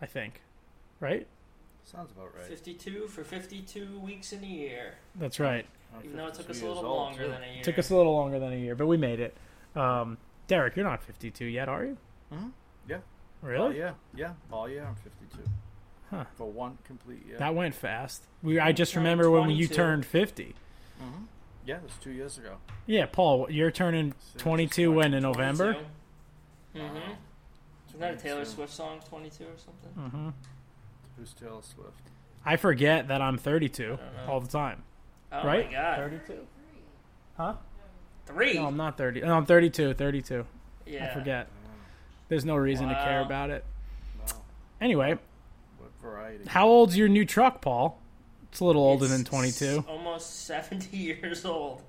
I think. Right? Sounds about right. 52 for 52 weeks in a year. That's right. Even though it took us a little old, longer too. than a year. Took us a little longer than a year, but we made it. Um, Derek, you're not 52 yet, are you? Mhm. Yeah. Really? Oh, yeah. Yeah. Oh, yeah. I'm 52. Huh. For one complete year. That went fast. We I just Turned remember when you turned 50. Mm-hmm. Yeah, it was two years ago. Yeah, Paul, you're turning 22 when in November? Mm-hmm. Isn't that a Taylor 22. Swift song, 22 or something? hmm Who's Taylor Swift? I forget that I'm 32 all the time. Oh right? my god. 32. Huh? Three. No, I'm not 30. No, I'm 32. 32. yeah. I forget. There's no reason to care about it. No. Anyway, What variety? how old's your new truck, Paul? It's a little older It's than 22. Almost 70 years old.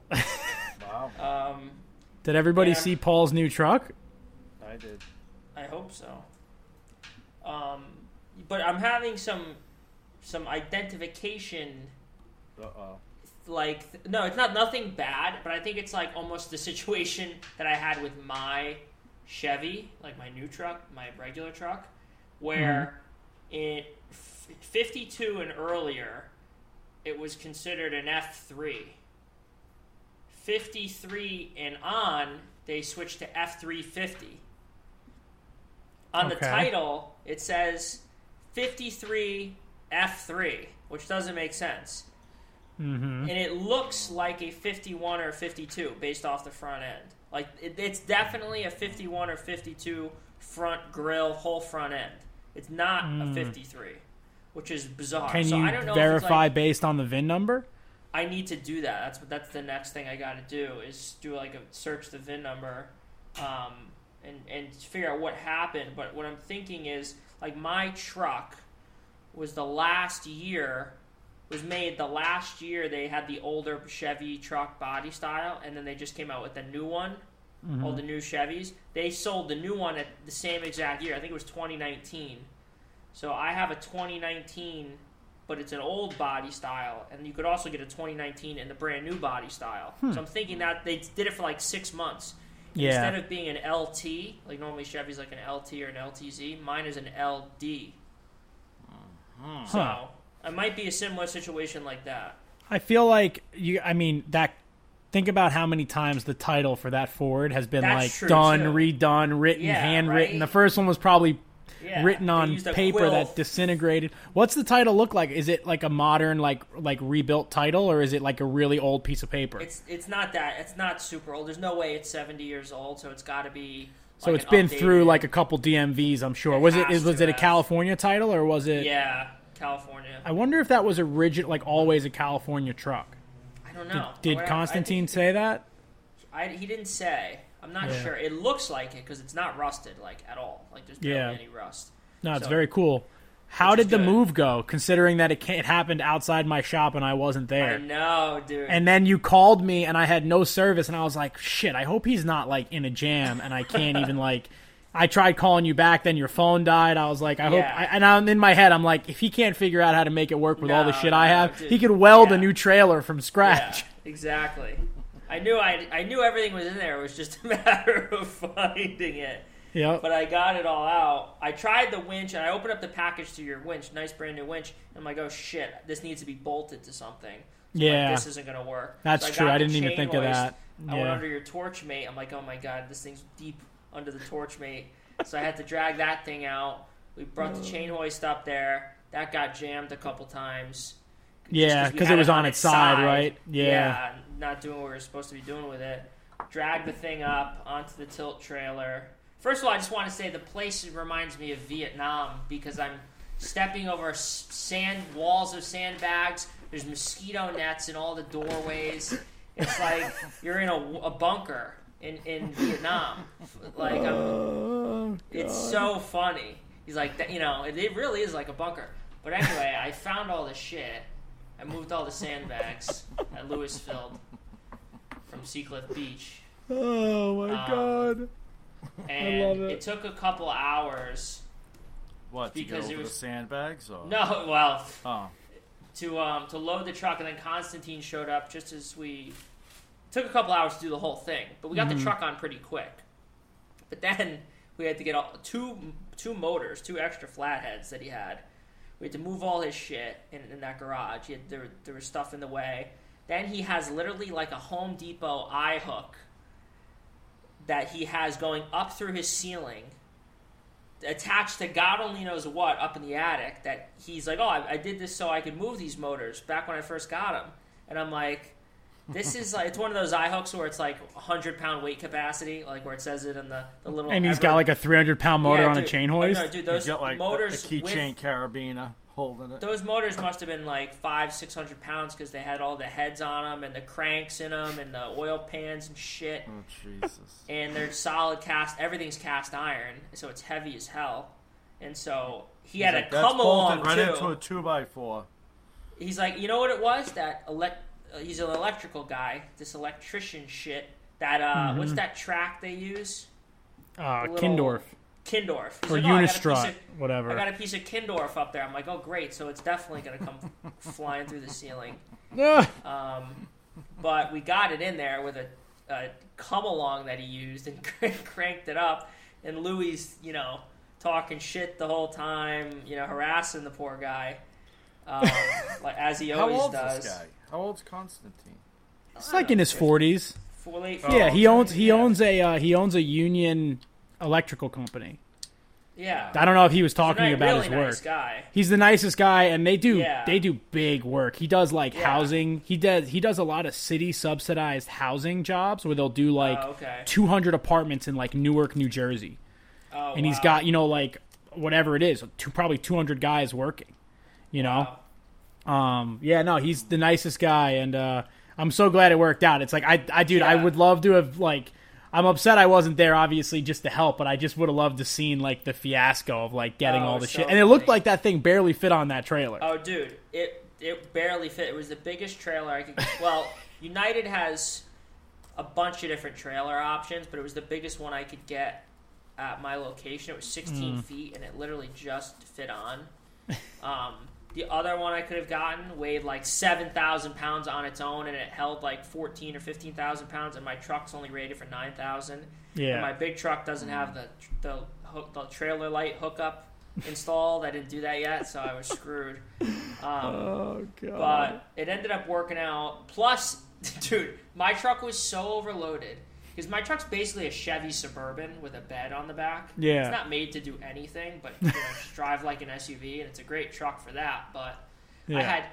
Wow. Um, Did everybody Yeah. see Paul's new truck? I did. I hope so. Um, but I'm having some some identification Uh oh. like no it's not nothing bad but i think it's like almost the situation that i had with my chevy like my new truck my regular truck where in f- 52 and earlier it was considered an f3 53 and on they switched to f350 on the title it says 53 f3 which doesn't make sense Mm-hmm. and it looks like a 51 or 52 based off the front end. Like it, it's definitely a 51 or 52 front grill, whole front end. It's not a 53, which is bizarre. Hmm. Can so you I don't know verify If like, based on the VIN number? I need to do that. That's that's the next thing I got to do is do like a search the VIN number, um, and and figure out what happened. But what I'm thinking is like my truck was the last year was made the last year they had the older Chevy truck body style, and then they just came out with a new one. Mm-hmm. All the new Chevys. They sold the new one at the same exact year. I think it was 2019. So I have a 2019, but it's an old body style, and you could also get a 2019 in the brand new body style. Hmm. So I'm thinking that they did it for like six months. Yeah. Instead of being an LT, like normally Chevy's like an LT or an LTZ, mine is an LD. Mm-hmm. So Huh. it might be a similar situation like that. I feel like you. I mean that. Think about how many times the title for that Ford has been That's like done, too. redone, written, Yeah, handwritten. right? The first one was probably Yeah, written on paper quill. that disintegrated. What's the title look like? Is it like a modern, like like rebuilt title, or is it like a really old piece of paper? It's it's not that it's not super old. There's no way it's 70 years old, so it's got to be. so like it's been through like a couple DMVs, I'm sure. It was it is was it a have. California title or was it? yeah, California. I wonder if that was original, like always a California truck. I don't know. Did What I- I Constantine think- say that? I, he didn't say. I'm not Yeah. sure. It looks like it because it's not rusted like at all. Like there's barely Yeah. any rust. No, it's So- very cool. How did the good. move go? Considering that it, it happened outside my shop and I wasn't there. I know, dude. And then you called me and I had no service and I was like, shit, I hope he's not like in a jam and I can't even like I tried calling you back, then your phone died. I was like, I hope Yeah. I, and I'm in my head, I'm like, if he can't figure out how to make it work with all the No, shit I have, dude. he could weld Yeah. a new trailer from yeah, scratch. exactly. I knew I I knew everything was in there. It was just a matter of finding it. Yep. But I got it all out. I tried the winch and I opened up the package to your winch, nice brand new winch. And I'm like, oh shit, this needs to be bolted to something. So I'm like, Yeah. this isn't gonna work. That's So true. I didn't even chain think of hoist. that. I went Yeah. under your Torchmate. I'm like, oh my god, this thing's deep under the Torchmate. So I had to drag that thing out. We brought the chain hoist up there. That got jammed a couple times. Yeah, because it was on its side, right? Yeah. yeah, not doing what we were supposed to be doing with it. Drag the thing up onto the tilt trailer. First of all, I just want to say the place reminds me of Vietnam because I'm stepping over sand walls of sandbags. There's mosquito nets in all the doorways. It's like you're in a, a bunker in, in Vietnam. Like I'm, Oh, it's so funny. He's like, you know, it, it really is like a bunker. But anyway, I found all the shit. I moved all the sandbags at Louisville from Seacliff Beach, oh my Um, god. and love it. it. took a couple hours. What? To Because get it was- the sandbags? Or? No, well, Oh. to um to load the truck, and then Constantine showed up just as we took a couple hours to do the whole thing, but we got Mm-hmm. the truck on pretty quick. But then we had to get all, two two motors, two extra flatheads that he had. We had to move all his shit in, in that garage. He had, there, there was stuff in the way. Then he has literally like a Home Depot eye hook that he has going up through his ceiling attached to God only knows what up in the attic that he's like, oh, I, I did this so I could move these motors back when I first got them. And I'm like, this is like, it's one of those eye hooks where it's like 100 pound weight capacity, like where it says it in the, the little. And he's ever- got like a 300 pound motor Yeah, on a chain Oh, hoist. No, dude, those got like motors a keychain with- carabiner holding it. those motors must have been like five, six hundred pounds because they had all the heads on them and the cranks in them and the oil pans and shit. Oh Jesus! and they're solid cast. Everything's cast iron, so it's heavy as hell. And so he had He's to like, "That's come along bolted right too. into a two by four. He's like, you know what it was? That elect. Uh, he's an electrical guy. This electrician shit. That uh, Mm-hmm. what's that track they use? uh, little- Kindorf Kindorf. He's or like, "Oh, I got a piece Unistrut, of- whatever. I got a piece of Kindorf up there. I'm like, oh great, so it's definitely gonna come flying through the ceiling. Um, but we got it in there with a, a come along that he used and cranked it up. And Louis, you know, talking shit the whole time, you know, harassing the poor guy, um, like as he always How always old's does. this guy? How old's Constantine? it's like in his 40s. Late Oh, yeah, he owns he Yeah. owns a uh, he owns a union electrical company. Yeah, I don't know if he was talking ni- about really his nice work. guy. He's the nicest guy, and they do Yeah. they do big work. He does like Yeah. housing. He does he does a lot of city subsidized housing jobs where they'll do like Oh, okay. 200 apartments in like Newark, New Jersey, Oh, and he's got you know like whatever it is, two, probably 200 guys working. You know, Wow. um, yeah, no, he's the nicest guy, and uh, I'm so glad it worked out. It's like I, I, dude, I would love to have like. I'm upset I wasn't there, obviously, just to help, but I just would have loved to seen like the fiasco of like getting Oh, all the so shit, and it looked funny. like that thing barely fit on that trailer. Oh, dude, it it barely fit. It was the biggest trailer I could. Well, United has a bunch of different trailer options, but it was the biggest one I could get at my location. It was 16 Hmm. feet, and it literally just fit on. Um, the other one I could have gotten weighed like 7,000 pounds on its own, and it held like 14 or 15,000 pounds, and my truck's only rated for 9,000. Yeah. And my big truck doesn't have the the hook, the trailer light hookup installed. I didn't do that yet, so I was screwed. Um, oh god. but it ended up working out. Plus, dude, my truck was so overloaded because my truck's basically a Chevy Suburban with a bed on the back. Yeah. it's not made to do anything but you know, just drive like an SUV, and it's a great truck for that. But I had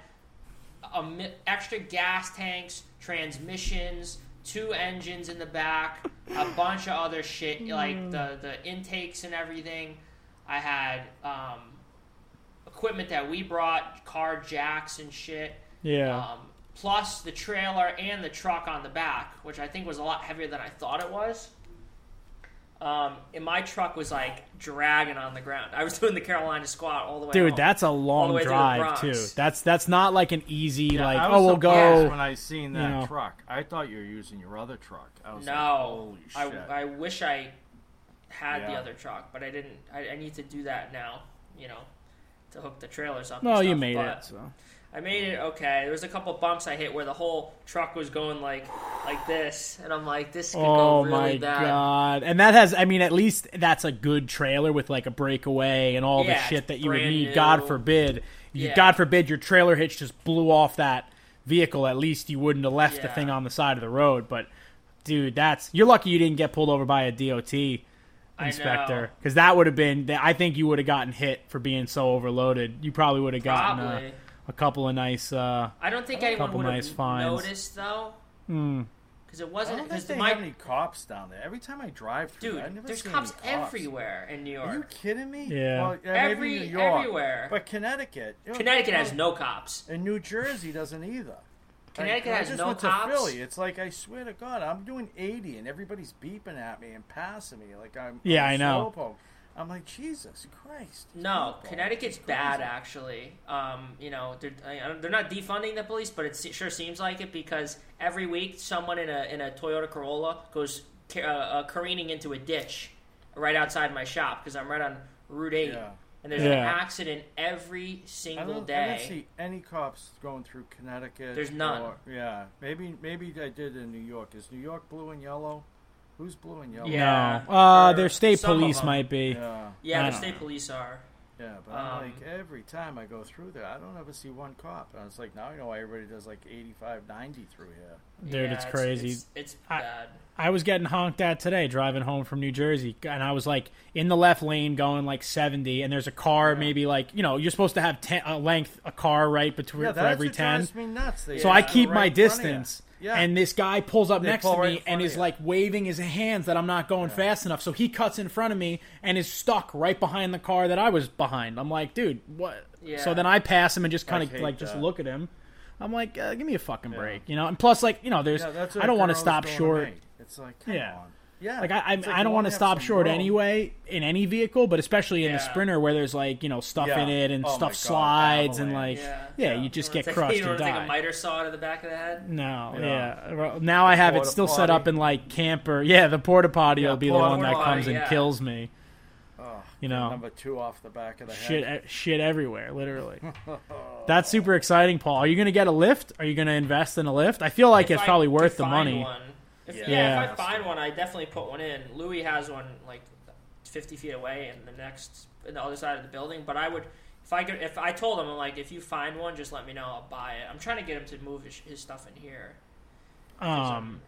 a mi- extra gas tanks, transmissions, two engines in the back, a bunch of other shit like the the intakes and everything. I had um, equipment that we brought, car jacks and shit. yeah. Um, plus the trailer and the truck on the back, which I think was a lot heavier than I thought it was. Um, and my truck was like dragging on the ground. I was doing the Carolina squat all the way. Dude, home. that's a long way through the drive Bronx. too. That's that's not like an easy Yeah, like I oh we'll go. when I seen that know. truck. I thought you were using your other truck. I was like, No, holy shit. I, I wish I had the other truck, but I didn't. I, I need to do that now. You know, to hook the trailers up. Well, and you made but it. So. I made it okay. There was a couple bumps I hit where the whole truck was going like like this, and I'm like, this could Oh go really my bad. god! And that has, I mean, at least that's a good trailer with like a breakaway and all Yeah, the shit that you would need. new. God forbid, you, Yeah. God forbid, your trailer hitch just blew off that vehicle. At least you wouldn't have left the thing on the side of the road. But dude, that's you're lucky you didn't get pulled over by a DOT inspector because that would have been. I think you would have gotten hit for being so overloaded. You probably would have gotten uh, Probably. a couple of nice. Uh, I don't think anyone couple would have nice fines. noticed though, hmm. because it wasn't. don't think Because they my have any cops down there. Every time I drive through, dude, I never there's see cops, any cops everywhere in New York. Are you kidding me? Yeah. Well, yeah Every- maybe New York, everywhere. but Connecticut. you know, Connecticut has no cops. And New Jersey doesn't either. Connecticut Like, has I just no went cops. to Philly. It's like I swear to God, I'm doing 80 and everybody's beeping at me and passing me like I'm. Yeah, I'm I know. slowpoke. I'm like Jesus Christ. No, people, Connecticut's bad actually. Um, you know, they're they're not defunding the police, but it sure seems like it because every week someone in a in a Toyota Corolla goes ca- uh, uh, careening into a ditch right outside my shop because I'm right on Route Eight, Yeah. and there's an accident every I single don't, I don't see any cops going through Connecticut. There's none. or- yeah, maybe maybe I did in New York. Is New York blue and yellow? Who's blue and yellow? Yeah. no, uh, or their state police might be. Yeah, yeah, the state know. police are. yeah, but I'm Um, like every time I go through there, I don't ever see one cop. And it's like now I know why everybody does like 85, 90 through here. Dude, Yeah, it's crazy. It's, it's I- bad. I was getting honked at today driving home from New Jersey, and I was like in the left lane going like 70, and there's a car maybe like you know you're supposed to have 10, a length a car right between Yeah, for every 10. me nuts. They So I keep right my in front of you. distance, Yeah. and this guy pulls up They next pull to me front and is like waving his hands that I'm not going fast enough. So he cuts in front of me and is stuck right behind the car that I was behind. I'm like, dude, what? Yeah. So then I pass him and just kind of like just look at him. I'm like, uh, give me a fucking break, you know. And plus, like, you know, there's Yeah, I don't want to stop short. It's like, come Yeah. on. Yeah. Like I, I, like I don't want wanna stop short room. anyway in any vehicle, but especially in a sprinter where there's like you know stuff Yeah. in it and Oh stuff slides and like Yeah. yeah, Yeah. you just You get wanna take- crushed You and want to take a miter saw to the back of the head? No, Yeah. yeah. Well, Now I have it Porta still set up in like camper. Yeah, the porta potty Yeah, will be the one that comes and kills me. Oh, You get know. number two off the back of the Shit, head. e- shit everywhere, literally. That's super exciting, Paul. Are you gonna get a lift? Are you gonna invest in a lift? I feel like If it's I probably worth the money. One. If, yeah. Yeah. if I find one, I definitely put one in. Louis has one like 50 feet away in the next, in the other side of the building. But I would, if I could, if I told him, I'm like, if you find one, just let me know. I'll buy it. I'm trying to get him to move his, his stuff in here. Um,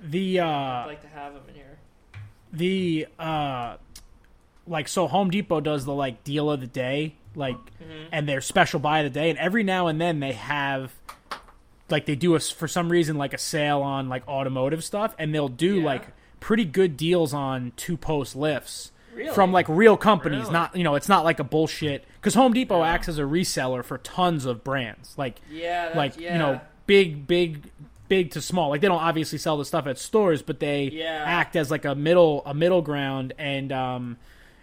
the uh, I'd like to have him in here. the uh like so home depot does the like deal of the day like Mm-hmm. and their special buy of the day and every now and then they have like they do a, for some reason like a sale on like automotive stuff and they'll do Yeah. like pretty good deals on two post lifts Really? from like real companies Really? not you know it's not like a bullshit because home depot acts as a reseller for tons of brands like Yeah, like yeah. you know big big big to small like they don't obviously sell the stuff at stores but they Yeah. act as like a middle a middle ground and um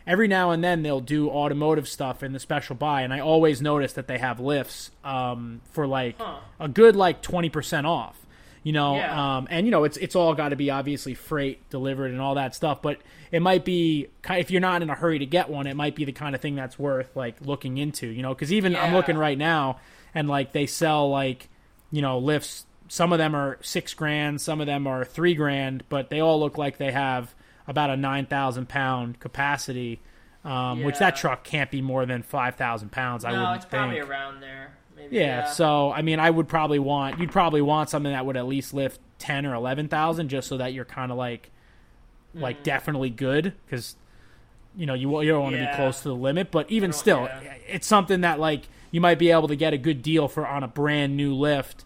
every now and then they'll do automotive stuff in the special buy and i always notice that they have lifts um for like Huh. a good like 20% off you know Yeah. um and you know it's it's all got to be obviously freight delivered and all that stuff but it might be if you're not in a hurry to get one it might be the kind of thing that's worth like looking into you know because even i'm looking right now and like they sell like you know lifts some of them are six grand some of them are three grand but they all look like they have about a 9000 pound capacity um, which that truck can't be more than 5000 pounds i no, wouldn't it's probably think around there. Maybe, yeah, so I mean, I would probably want you'd probably want something that would at least lift ten or eleven thousand, just so that you're kind of like, like definitely good, because you know you you don't want to be Mm-hmm. Close to the limit. But even still, yeah. it's something that like you might be able to get a good deal for on a brand new lift,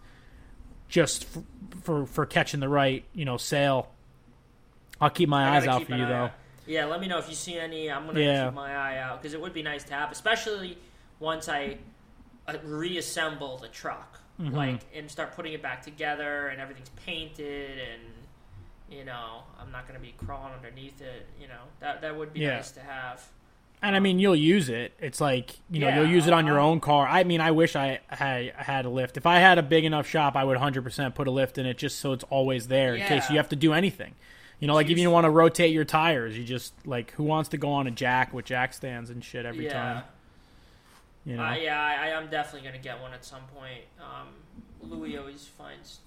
just for for, for catching the right you know sale. I'll keep my eyes out for you though. out. Yeah, let me know if you see any. I'm gonna Yeah. keep my eye out because it would be nice to have, especially once I uh, reassemble the truck, Mm-hmm. like and start putting it back together and everything's painted and You know, I'm not going to be crawling underneath it. You know, that that would be Yeah. nice to have. And I mean, you'll use it. It's like you know, Yeah, you'll use it on your own car. I mean, I wish I had had a lift. If I had a big enough shop, I would 100% put a lift in it just so it's always there in case you have to do anything. You know, like if you want to rotate your tires, you just like who wants to go on a jack with jack stands and shit every yeah. time. You know, Uh, yeah, I, I am definitely gonna get one at some point. Um, Louis always finds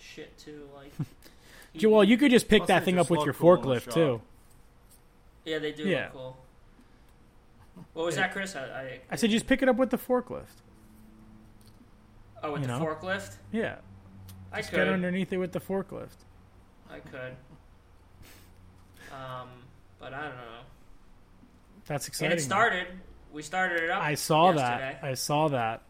shit too. Like, he- well, you could just pick that thing up with your cool forklift too. yeah, they do yeah. look cool. What was that, Chris? I, I, I said just pick it up with the forklift. oh, with you the know. forklift. Yeah, I just could. get underneath it with the forklift. I could. Um, but I don't know. That's exciting. And it started. We started it up. I saw yesterday. that. I saw that.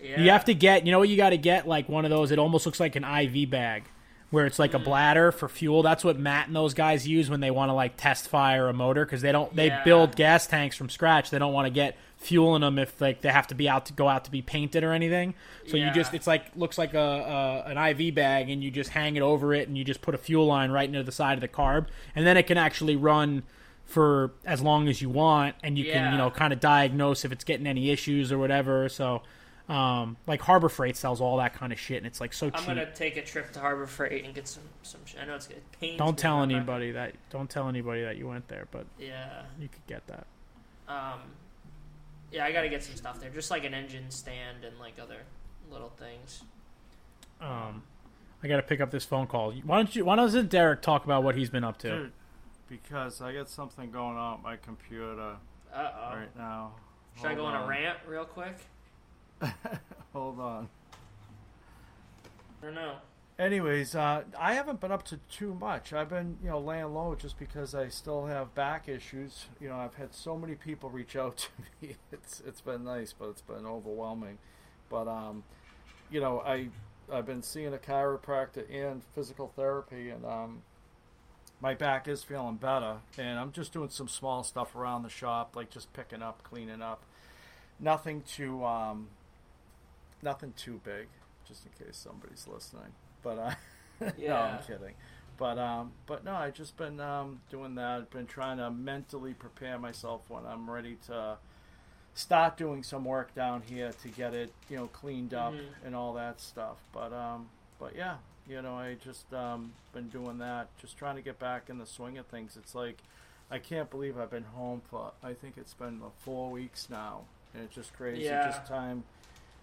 Yeah. You have to get, you know what you got to get? Like one of those, it almost looks like an IV bag where it's like Mm. a bladder for fuel. That's what Matt and those guys use when they want to like test fire a motor because they don't, they Yeah. build gas tanks from scratch. They don't want to get fuel in them if like they have to be out to go out to be painted or anything. So you just, it's like, looks like a, a, an IV bag and you just hang it over it and you just put a fuel line right near the side of the carb. And then it can actually run for as long as you want and you can, you know, kind of diagnose if it's getting any issues or whatever. So, um, like Harbor Freight sells all that kind of shit, and it's like so cheap. I'm gonna take a trip to Harbor Freight and get some some. sh- I know it's good. Pains Don't tell but I'm not- anybody that. Don't tell anybody that you went there, but Yeah. you could get that. Um. Yeah, I gotta get some stuff there, just like an engine stand and like other little things. Um, I got to pick up this phone call. Why don't you? Why doesn't Derek talk about what he's been up to? Dude, because I got something going on with my computer Uh oh. right now. Should I go on a on. rant real quick? Hold on. I don't know. Anyways, uh, I haven't been up to too much. I've been, you know, laying low just because I still have back issues. You know, I've had so many people reach out to me. It's it's been nice, but it's been overwhelming. But um, you know, I I've been seeing a chiropractor and physical therapy, and um, my back is feeling better. And I'm just doing some small stuff around the shop, like just picking up, cleaning up. Nothing too um, nothing too big, just in case somebody's listening. But uh, no, I'm kidding. But um, but no, I've just been um, doing that. I've been trying to mentally prepare myself when I'm ready to start doing some work down here to get it, you know, cleaned up Mhm. and all that stuff. But um, but yeah, you know, I just um, been doing that, just trying to get back in the swing of things. It's like I can't believe I've been home for I think it's been four weeks now, and it's just crazy. Yeah. Just time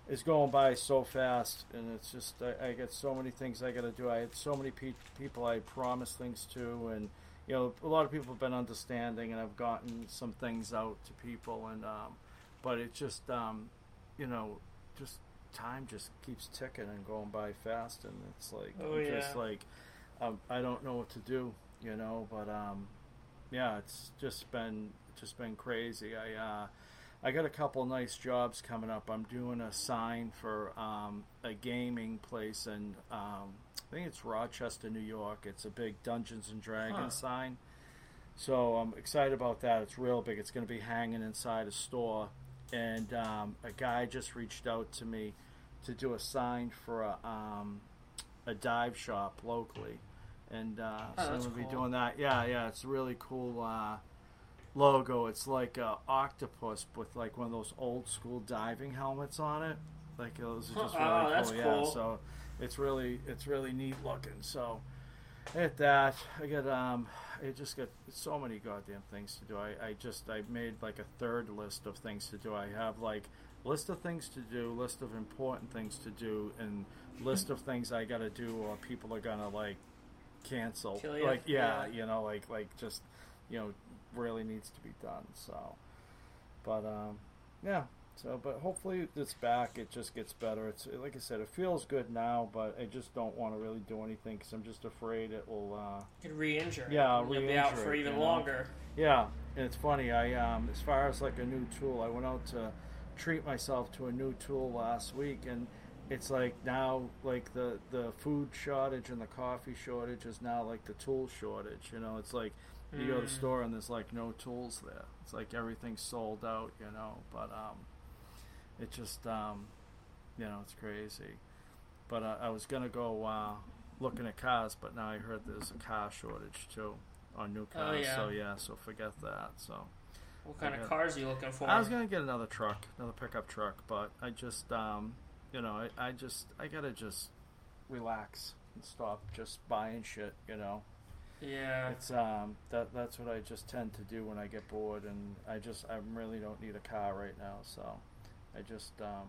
is going by so fast, and it's just I, I get so many things I got to do. I had so many pe- people I promised things to, and you know a lot of people have been understanding, and I've gotten some things out to people, and um, but it's just um, you know just time just keeps ticking and going by fast, and it's like Oh, I'm just like um, I don't know what to do, you know, but um, yeah, it's just been just been crazy. I uh, I got a couple nice jobs coming up. I'm doing a sign for um, a gaming place in um, I think it's Rochester, New York. It's a big Dungeons and Dragons Huh. sign. So I'm excited about that. It's real big. It's going to be hanging inside a store. And um, a guy just reached out to me to do a sign for a, um, a dive shop locally. And uh, Oh, so I'm going to be doing that. Yeah, yeah. It's really cool uh, logo. It's like a octopus with like one of those old school diving helmets on it. Like those are just really Oh, that's cool. Yeah. So it's really it's really neat looking. So at that, I got um, I just got so many goddamn things to do. I, I just I made like a third list of things to do. I have like list of things to do, list of important things to do, and list of things I got to do or people are gonna like cancel. Like yeah, Yeah. you know, like like just you know really needs to be done. So, but um, yeah. So, but hopefully it's back. It just gets better. It's like I said, it feels good now, but I just don't want to really do anything because I'm just afraid it will. Uh, You could re-injure. Yeah, You'll be out re-injure for even you know? longer. yeah, and it's funny. I um, as far as like a new tool, I went out to treat myself to a new tool last week, and it's like now like the the food shortage and the coffee shortage is now like the tool shortage. You know, it's like you go to the Mm. store and there's like no tools there. It's like everything's sold out. You know, but um, it just um, you know, it's crazy. But uh, I was gonna go uh, looking at cars, but now I heard there's a car shortage too on new cars. Oh, cars. yeah. So yeah, so forget that. So What kind Okay. of cars are you looking for? I was gonna get another truck, another pickup truck, but I just, um, you know, I, I just, I gotta just relax and stop just buying shit. You know, yeah. it's um, that that's what I just tend to do when I get bored, and I just, I really don't need a car right now, so I just, um,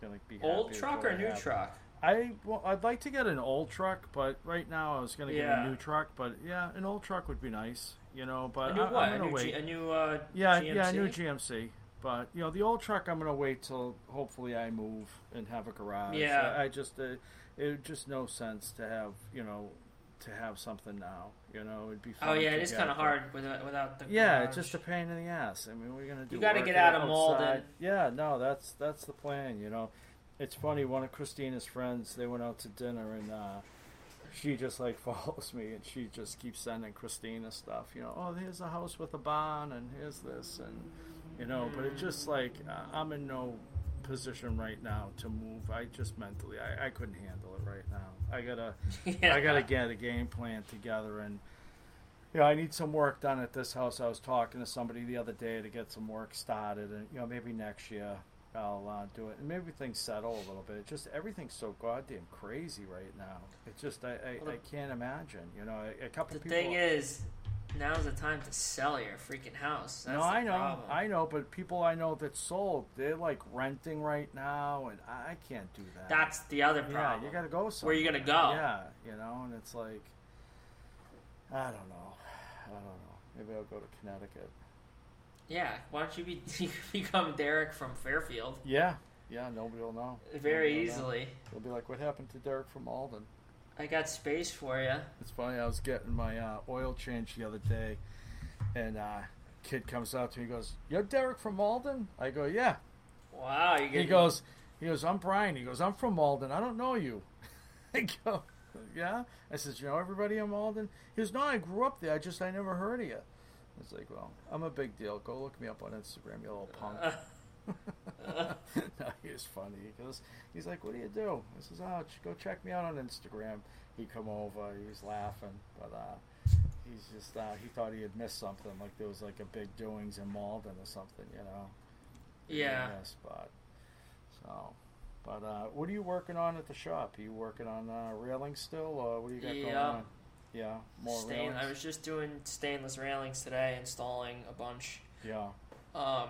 gonna be happy Old truck or new truck? I well, I'd like to get an old truck, but right now I was gonna get Yeah. a new truck. But yeah, an old truck would be nice, you know. But A new I, what? I'm A gonna new, wait. G- a new uh, Yeah, GMC? yeah, a new GMC. But you know, the old truck, I'm gonna wait till hopefully I move and have a garage. Yeah. I, I just uh, it just no sense to have you know to have something now. You know, it'd be. Oh yeah, it is kind of hard without without the. Yeah, garage. it's just a pain in the ass. I mean, we're gonna do. You gotta get out of. Malden. Yeah, no, that's that's the plan. You know, it's funny. One of Christina's friends, they went out to dinner, and uh, she just like follows me, and she just keeps sending Christina stuff. You know, oh, here's a house with a barn, and here's this, and you know. But it's just like uh, I'm in no position right now to move. I just mentally, I, I couldn't handle it right now. I gotta. yeah. I got to get a game plan together and you know, I need some work done at this house. I was talking to somebody the other day to get some work started and you know, maybe next year I'll uh, do it and maybe things settle a little bit. It's just everything's so goddamn crazy right now. It's just I, I, Well, I can't imagine. You know, a, a couple The people. thing is, now's the time to sell your freaking house. That's no, I know, problem. I know, but people I know that sold, they're like renting right now, and I, can't do that. That's the other yeah, problem. you got to go somewhere. Where you gonna go? Yeah, you know, and it's like, I don't know, I don't know. Maybe I'll go to Connecticut. Yeah, why don't you be you become Derek from Fairfield Yeah, yeah, nobody will know. very Nobody will know. easily? They'll be like, "What happened to Derek from Malden?" I got space for you. It's funny. I was getting my uh, oil change the other day, and uh, kid comes out to me. He goes, "You're Derek from Malden?" I go, "Yeah." Wow, you He goes, "He goes, I'm Brian." He goes, "I'm from Malden. I don't know you." I go, "Yeah." I says, "You know everybody in Malden. He goes, "No, I grew up there. I just I never heard of you." It's like, well, I'm a big deal. Go look me up on Instagram, you little punk. no, he was funny. He goes, he's like, what do you do? I says, oh, go check me out on Instagram. He come over, he was laughing, but uh, he's just, uh, he thought he had missed something, like there was like a big doings in Malden or something, you know? yeah. Yes, but so, but uh, what are you working on at the shop? Are you working on uh, railing still, or what do you got going on? Yeah, more Stain- railings. I was just doing stainless railings today, installing a bunch. Yeah, Um,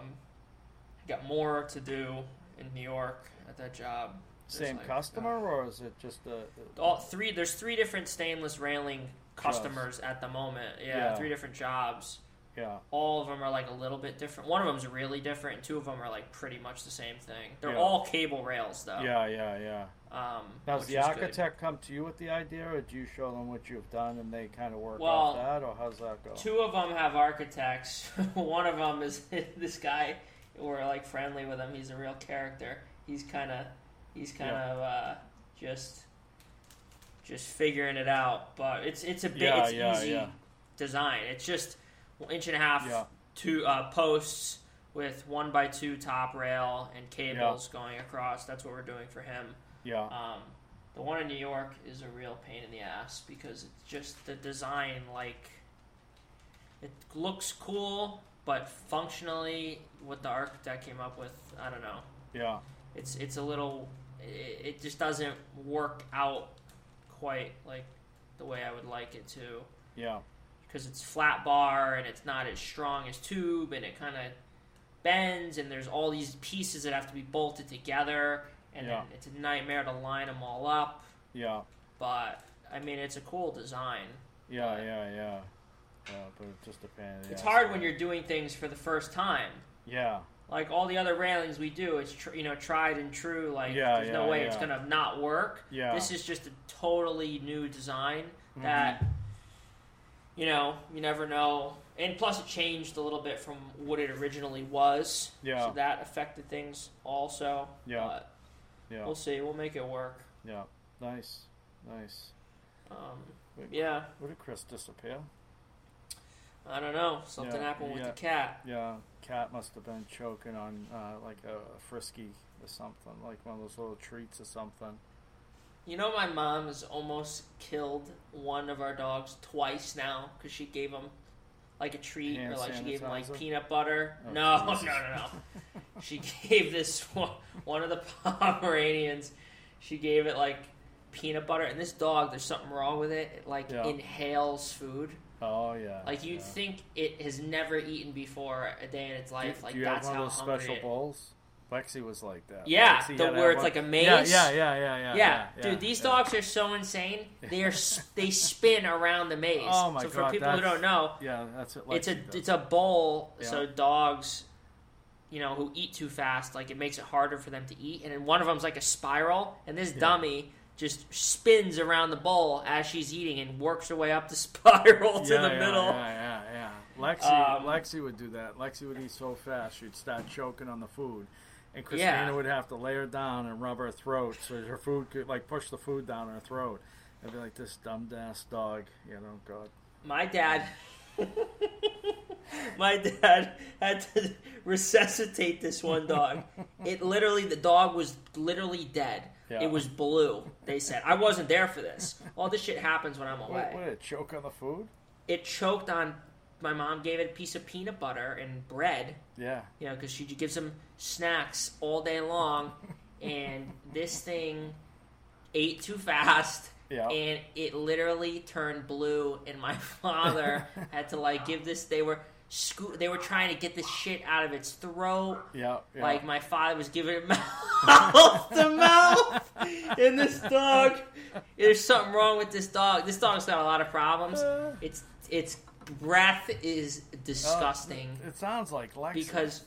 got more to do in New York at that job. There's same like, customer, uh, or is it just a? all three. There's three different stainless railing customers at the moment. Yeah, Yeah. three different jobs. Yeah, All of them are like a little bit different. One of them's really different, and two of them are like pretty much the same thing. They're Yeah. all cable rails though. yeah, yeah, yeah. Um, Now, does the is good. architect come to you with the idea, or do you show them what you've done and they kind of work Well, off that, or how's that go? Two of them have architects. One of them is this guy. We're like friendly with him. He's a real character. He's kind of, he's kind Yeah. of uh, just, just figuring it out. But it's it's a bit Yeah, it's yeah, easy design. It's just inch and a half two uh, posts with one by two top rail and cables going across. That's what we're doing for him. Yeah, Um, the one in New York is a real pain in the ass because it's just the design, like, it looks cool, but functionally, what the architect came up with, I don't know. yeah, It's it's a little, it, it just doesn't work out quite like the way I would like it to yeah, because it's flat bar and it's not as strong as tube and it kind of bends and there's all these pieces that have to be bolted together and Yeah. then it's a nightmare to line them all up yeah, but i mean it's a cool design yeah, yeah, yeah. Yeah, but it's just a pain in the it's ass, hard when you're doing things for the first time Yeah, like all the other railings we do it's tr- you know tried and true like Yeah, there's no yeah, way it's gonna not work Yeah. this is just a totally new design Mm-hmm. that you know you never know and plus it changed a little bit from what it originally was Yeah. so that affected things also Yeah. but yeah, we'll see we'll make it work yeah. Nice, nice. um, Wait, yeah Where did Chris disappear? I don't know something Yeah, happened with yeah. the cat Yeah, cat must have been choking on uh, like a, frisky or something, like one of those little treats or something. You know, my mom has almost killed one of our dogs twice now because she gave him like a treat Hand or like she gave him like peanut butter. Oh, no, Jesus. no, no, no. she gave this one, one of the Pomeranians. She gave it like peanut butter, and this dog, there's something wrong with it. It like Yeah. inhales food. Oh yeah. Like you'd yeah. think it has never eaten before a day in its Do, life. like do you that's have one how of those special it- bowls? Lexi was like that. Yeah, Lexi the where it's like a maze. Yeah, yeah, yeah, yeah, yeah. Yeah, yeah, dude, these dogs are so insane. They are they spin around the maze. Oh my so for people who don't know, Yeah, that's what Lexi it's a does. it's a bowl. So dogs, you know, who eat too fast, like it makes it harder for them to eat. And then one of them's like a spiral, and this dummy just spins around the bowl as she's eating and works her way up the spiral to yeah, the yeah, middle. Yeah, yeah, yeah. Lexi, Um, Lexi would do that. Lexi would eat so fast she'd start choking on the food, and Christina Yeah. would have to lay her down and rub her throat so her food could like push the food down her throat. I'd be like, this dumb ass dog, you know, God. My dad, my dad had to resuscitate this one dog. It literally, the dog was literally dead. Yeah. It was blue. They said I wasn't there for this. All this shit happens when I'm What, away. what did it choke on the food? It choked on. My mom gave it a piece of peanut butter and bread. Yeah. You know, because she gives him snacks all day long, and this thing ate too fast. Yeah. And it literally turned blue, and my father had to like give this. They were sco- They were trying to get this shit out of its throat. Yeah. yeah. Like my father was giving it mouth to mouth, and this dog. There's something wrong with this dog. This dog's got a lot of problems. Uh. Its its breath is disgusting uh, It sounds like Lexi. because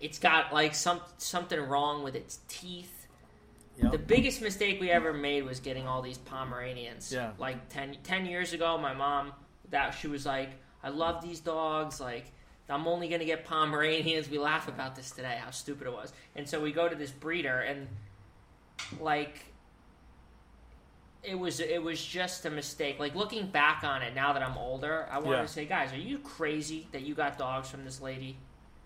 it's got like some something wrong with its teeth. Yep. The biggest mistake we ever made was getting all these Pomeranians. Yeah. Like 10, 10 years ago, my mom that she was like, "I love these dogs. Like, I'm only gonna get Pomeranians." We laugh about this today, how stupid it was. And so we go to this breeder, and like, it was it was just a mistake. Like looking back on it now that I'm older, I want Yeah. to say, guys, are you crazy that you got dogs from this lady?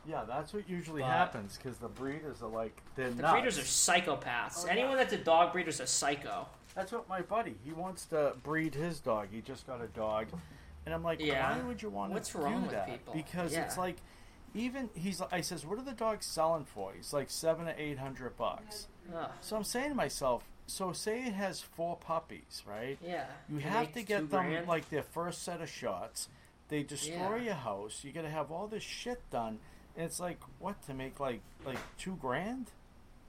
yeah, that's what usually But- happens because the breeders are like they're The nuts. breeders are psychopaths. Oh, yeah. Anyone that's a dog breeder is a psycho. That's what my buddy. He wants to breed his dog. He just got a dog, and I'm like, Yeah. why would you want What's to wrong do with that? people? Because it's like, even he's. I says, what are the dogs selling for? He's like seven to eight hundred bucks. Ugh. So I'm saying to myself, so say it has four puppies, right? Yeah. You have to get them grand? like their first set of shots. They destroy Yeah. your house. You got to have all this shit done, and it's like what to make like like two grand?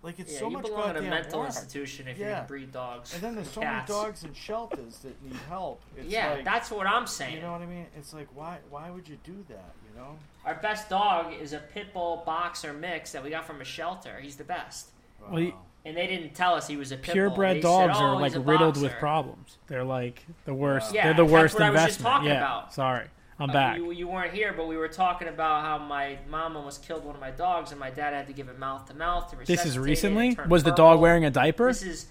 Like it's Yeah, so you much belong in a mental work. institution if you're Yeah. gonna breed dogs. And then there's so Cats. many dogs in shelters that need help. It's yeah, like, that's what I'm saying. you know what I mean. It's like why why would you do that? You know. Our best dog is a pit bull boxer mix that we got from a shelter. He's the best. Well, you- Wow. And they didn't tell us he was a pit bull. purebred dogs said, are "Oh, like he's a riddled with problems. They're like the worst. Yeah, they're the that's worst what I was just investment. talking yeah. about. Sorry, I'm Uh, back. You, you weren't here, but we were talking about how my mom almost killed one of my dogs, and my dad had to give it mouth to mouth to this is recently. It turned Was the dog wearing a diaper? This is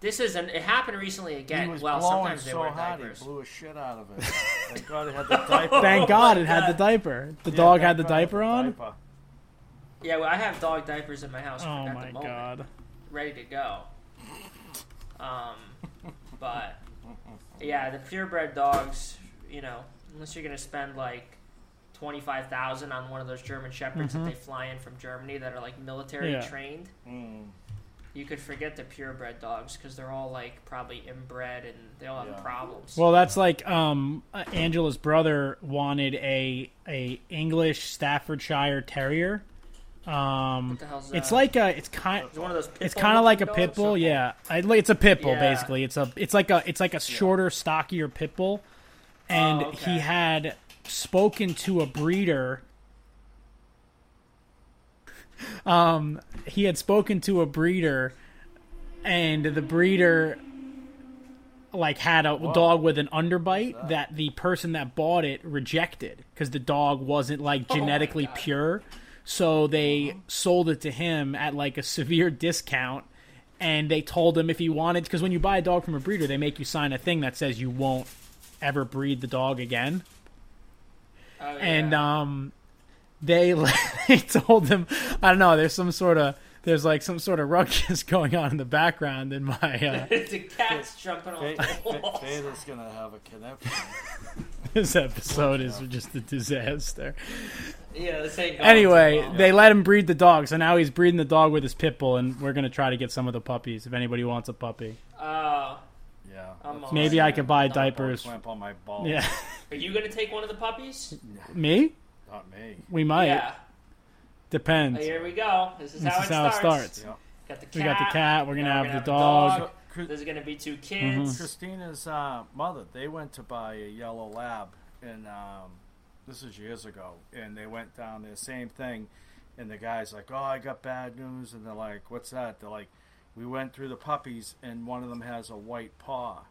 this is an. It happened recently He again. was well, blowing sometimes they so wear hard diapers. he blew a shit out of it. Thank God it had the diaper. Thank. God it had the diaper. The Yeah, dog Oh, had the diaper on. diaper. Yeah, well, I have dog diapers in my house Oh at my the moment, God. ready to go. Um, but yeah, the purebred dogs, you know, unless you're gonna spend like twenty five thousand on one of those German shepherds that they fly in from Germany that are like military Mm-hmm. Yeah. trained, Mm. you could forget the purebred dogs because they're all like probably inbred and they all have Yeah. problems. Well, that's like um, uh, Angela's brother wanted a a English Staffordshire Terrier. Um, what the hell's it's that? like a it's kind It's one of those. Pit it's kind of like a looking pit bull, yeah. I, it's a pit bull Yeah. basically. It's a it's like a it's like a shorter, stockier pit bull, and Oh, okay. he had spoken to a breeder. Um, he had spoken to a breeder, and the breeder like had a dog with an underbite that the person that bought it rejected because the dog wasn't like Oh genetically God. pure. So they sold it to him at like a severe discount. And they told him if he wanted, because when you buy a dog from a breeder, they make you sign a thing that says you won't ever breed the dog again. Oh, yeah. And um, they they told him, I don't know, there's some sort of there's like some sort of ruckus going on in the background in my. Uh, the cat's jumping off the walls. Fada's gonna have a connection. this episode is just a disaster. Yeah, this ain't going Anyway, well. they let him breed the dog, so now he's breeding the dog with his pit bull, and we're gonna try to get some of the puppies if anybody wants a puppy. Oh, Yeah. I'm that's Maybe it. I could buy Not diapers. Clamp on my balls. Yeah, are you gonna take one of the puppies? me? Not me. We might. Yeah. Depends. Here we go. This is This how, is it, how it starts. starts. Yeah. Got the cat. We got the cat. We're gonna now have the a dog. So, There's gonna be two Mm-hmm. kids. Christina's uh, mother, they went to buy a yellow lab, and um, this is years ago, and they went down there, same thing, and the guy's like, "Oh, I got bad news," and they're like, "What's that?" They're like, "We went through the puppies, and one of them has a white paw,"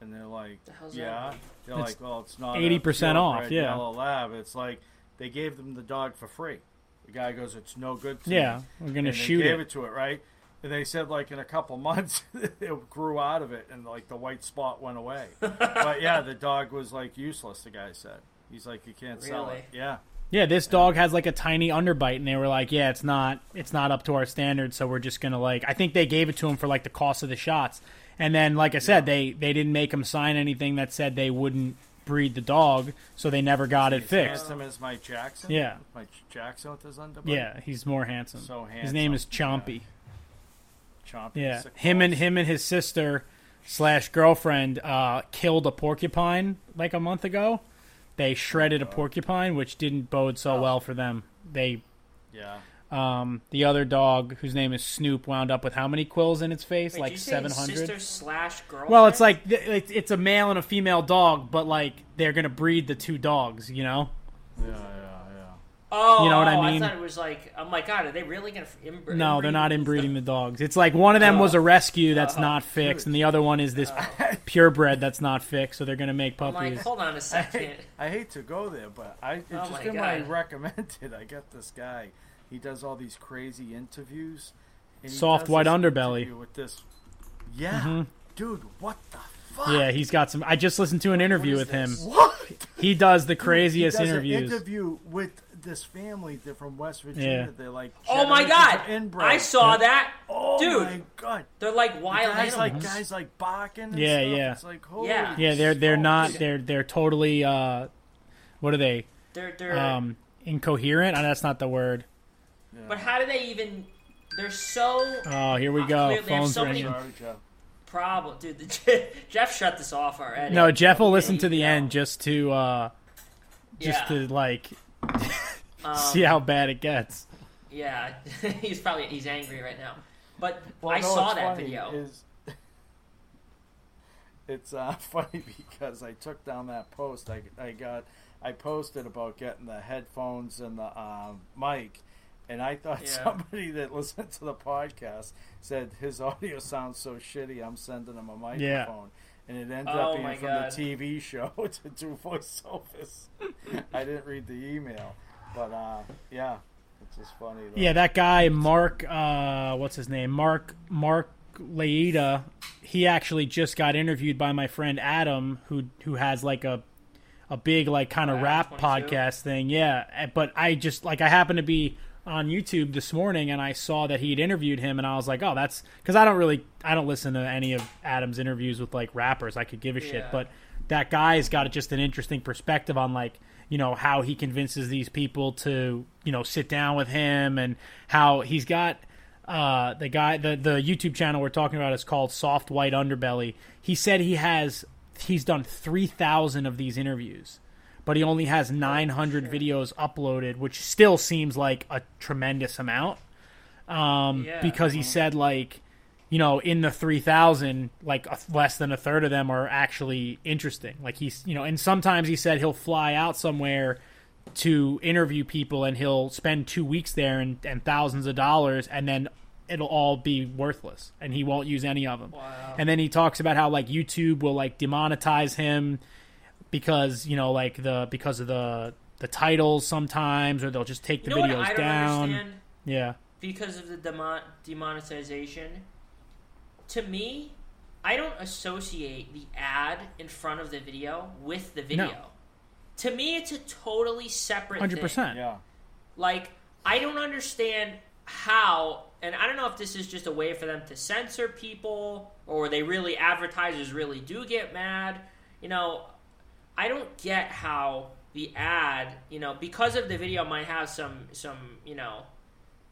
and they're like, The "Yeah," they're It's like, "Well, it's not 80% off, yeah. yellow lab." It's like they gave them the dog for free. The guy goes, "It's no good." To Yeah, me." we're gonna and shoot they gave it. it to it, right? And they said like in a couple months it grew out of it and like the white spot went away. but yeah, the dog was like useless. The guy said he's like you can't sell Really? it. Yeah, Yeah, this dog has like a tiny underbite, and they were like, "Yeah, it's not, it's not up to our standards, so we're just gonna like." I think they gave it to him for like the cost of the shots, and then, like I said, they they didn't make him sign anything that said they wouldn't breed the dog, so they never got it He's fixed. handsome as Mike Jackson. Yeah. Mike Jackson with his underbite. Yeah, he's more handsome. So handsome. His name is handsome, Chompy. Chompy. Yeah, him and him and his sister slash girlfriend uh, killed a porcupine like a month ago. They shredded a porcupine, which didn't bode so well for them. They Yeah, Um, the other dog, whose name is Snoop, wound up with how many quills in its face? Wait, like did you say seven Sister hundred. slash girlfriend. Well, it's like it's it's a male and a female dog, but like they're gonna breed the two dogs. You know? yeah, yeah, yeah. Oh, You know what I oh, mean? I thought it was like, I'm like, God, are they really gonna inbreed? No, they're not inbreeding the dogs. It's like one of them was a rescue that's not fixed, and the other one is this purebred that's not fixed. So they're gonna make I'm puppies. like, hold on a second. hate, I hate to go there, but I it's Oh just my in my God. recommended. I got this guy. He does all these crazy interviews. and Soft white underbelly. with this. Yeah, dude, what the fuck? yeah, he's got some. I just listened to an interview is with him. What? He does the craziest he does interviews. An interview with this family. They're from West Virginia. Yeah. They're like. Oh my God, inbred. I saw that, Oh dude. my god. They're like The wild guys animals. like guys like barking. And Yeah, stuff. yeah. It's like holy Yeah. yeah, they're they're not. They're they're totally. uh What are they? They're they're. Um, incoherent. Uh, that's not the word. But how do they even? They're so Oh, here we Uh, go. clearly they have Phone's so many- ringing. Problem, dude. The, Jeff shut this off already. No, Jeff will Yeah, listen to the know. end just to uh just Yeah. to like Um, see how bad it gets. Yeah, he's probably he's angry right now. But Well, I no, saw that video. Is it's uh, funny because I took down that post. I, I got I posted about getting the headphones and the um, mic, and I thought Yeah. somebody that listened to the podcast said his audio sounds so shitty. I'm sending him a microphone. Yeah. And it ended Oh up being from God. the TV show to do voiceovers. I didn't read the email, but uh, yeah, it's just funny. Though. Yeah, that guy Mark uh what's his name? Mark Mark Laita, he actually just got interviewed by my friend Adam who who has like a a big like kind of rap 22? podcast thing. Yeah, eh, but I just like I happen to be on YouTube this morning and I saw that he'd interviewed him and I was like, "Oh, that's cuz I don't really I don't listen to any of Adam's interviews with like rappers. I could give a shit, but that guy's got just an interesting perspective on like you know how he convinces these people to you know sit down with him and how he's got uh, the guy the the YouTube channel we're talking about is called Soft White Underbelly. He said he has he's done three thousand of these interviews, but he only has nine hundred videos uploaded, which still seems like a tremendous amount. Um, Yeah. because he said like you know, in the 3,000, like a, less than a third of them are actually interesting. Like he's, you know, and sometimes he said he'll fly out somewhere to interview people and he'll spend two weeks there and, and thousands of dollars and then it'll all be worthless and he won't use any of them. Wow. And then he talks about how like YouTube will like demonetize him because, you know, like the, because of the, the titles sometimes, or they'll just take the you know videos what I don't down. understand? Yeah. because of the demon- demonetization. To me, I don't associate the ad in front of the video with the video. To me, it's a totally separate. Hundred thing. percent. Yeah. Like I don't understand how and I don't know if this is just a way for them to censor people, or they really advertisers really do get mad. You know, I don't get how the ad, you know, because of the video might have some some you know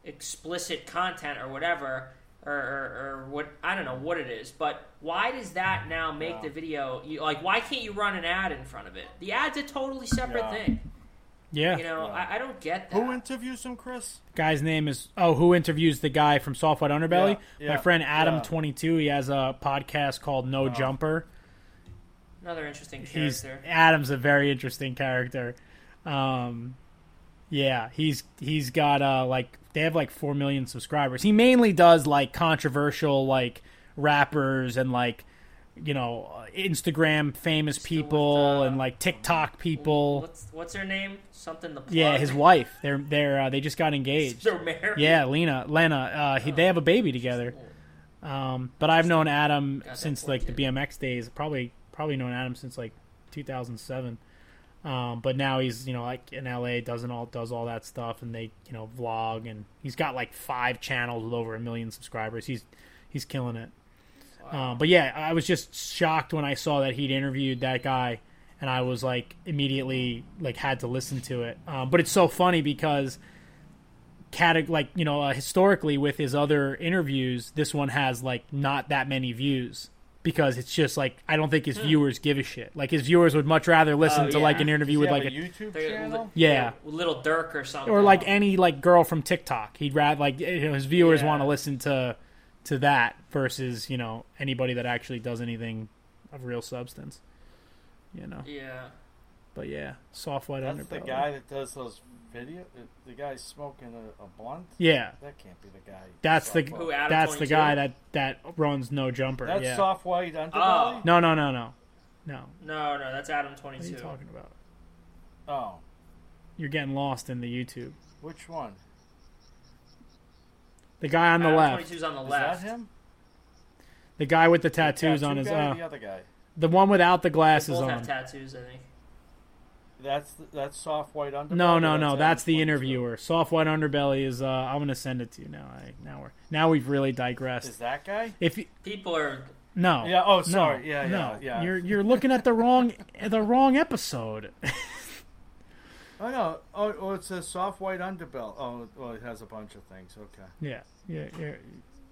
explicit content or whatever. Or, or, or what I don't know what it is, but why does that now make the video you, like? Why can't you run an ad in front of it? The ad's a totally separate Yeah. thing. Yeah. You know, I, I don't get that. Who interviews him, Chris? guy's name is oh who interviews the guy from soft white underbelly Yeah, my friend adam yeah. 22 he has a podcast called no jumper Another interesting he's character. adam's a very interesting character um yeah he's he's got uh like they have like four million subscribers he mainly does like controversial like rappers and like you know instagram famous Still with, people uh, and like tiktok people What's what's her name? Something the plug. yeah his wife they're they're uh, they just got engaged They're married. Yeah, Lena, Lena, uh, he, they have a baby together. Um, but I've known Adam since like the. BMX days. Probably, probably known Adam since like 2007. Um, but now he's you know like in LA, doesn't all does all that stuff, and they you know vlog, and he's got like five channels with over a million subscribers. He's he's killing it. Um, but yeah, I was just shocked when I saw that he'd interviewed that guy, and I was like immediately like had to listen to it. Um, but it's so funny because cate- like you know uh, historically with his other interviews this one has like not that many views because it's just like i don't think his hmm. viewers give a shit like his viewers would much rather listen Oh, to like yeah. an interview Does with he like a, a YouTube They're channel? Yeah. yeah, Lil Durk or something. or like any like girl from tiktok he'd rather like eh, you know, his viewers Yeah. want to listen to to that versus you know anybody that actually does anything of real substance you know Yeah. but yeah soft white That's the underbelly. guy that does those video. uh, The guy smoking a, a blunt. yeah That can't be the guy. that's the Who. Adam that's the 22? guy that that runs no jumper That's yeah soft white underbelly. Oh. no no no no no No, no, that's Adam what are 22. you talking about Oh, You're getting lost in the YouTube. which one? The guy on the Adam left, 22's on the Is left. that him? the guy with the The tattoos tattoo on his, guy or uh, the other guy. the one without the They glasses both on. have tattoos, I think. That's that's soft white underbelly. No, or no, no. Adam That's the 22? interviewer. Soft white underbelly is. Uh, I'm gonna send it to you now. I now we're now we've really digressed. Is that guy? If you, People are. no, Yeah, oh, no, sorry. Yeah, yeah, no. yeah. You're you're looking at the wrong the wrong episode. Oh no. Oh, oh, it says soft white underbelly. Oh, well, it has a bunch of things. Okay. yeah, yeah, yeah.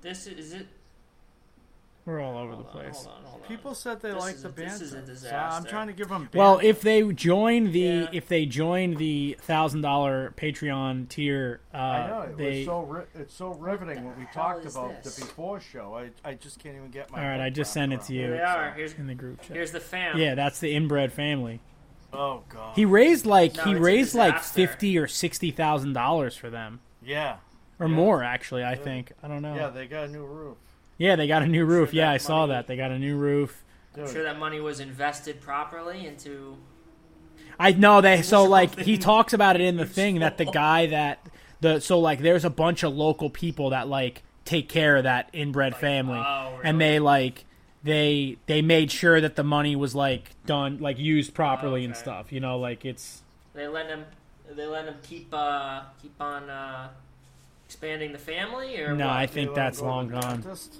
This is, is it. We're all over the Hold on, place. hold on, hold on. People said they This like the a- band. this is a So I'm trying to give them. Well, if they join the Yeah. if they join the thousand dollar Patreon tier, uh, I know it they was so ri- it's so riveting what we talked about this? the before show. I I just can't even get my. All right, I just sent it to you. Here they are. Here's, in the group chat. here's the fam. Yeah, that's the inbred family. Oh god. He raised like No, he raised like fifty or sixty thousand dollars for them, yeah. or Yeah. more actually. I think I don't know. Yeah, they got a new roof. Yeah, they got a new roof. sure yeah, that I saw money- that. They got a new roof. I'm sure that money was invested properly into. I know they so like he talks about it in the thing that the guy that the so like there's a bunch of local people that like take care of that inbred family oh, and they like they they made sure that the money was like done like used properly and okay. stuff. You know, like it's They let him. They let him keep uh keep on uh expanding the family or no, what? I think that's long gone. dentist.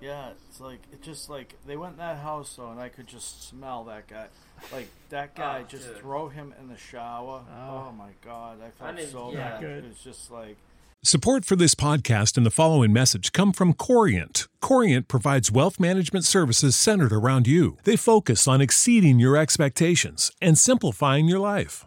Yeah, it's like it just like they went in that house though, and I could just smell that guy. Like that oh, guy, Oh, just dude. throw him in the shower. Oh. Oh, my god, I felt didn't- so yeah. bad. Good. It was just like Support for this podcast and the following message come from Corient. Corient provides wealth management services centered around you. They focus on exceeding your expectations and simplifying your life.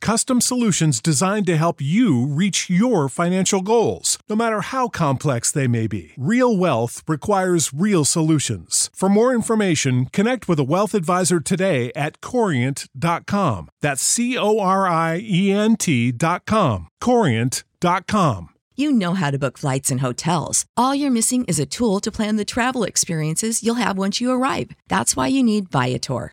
custom solutions designed to help you reach your financial goals, no matter how complex they may be. Real wealth requires real solutions. For more information, connect with a wealth advisor today at corient.com. That's C O R I E N T.com. Corient.com. you know how to book flights and hotels. All you're missing is a tool to plan the travel experiences you'll have once you arrive. That's why you need Viator.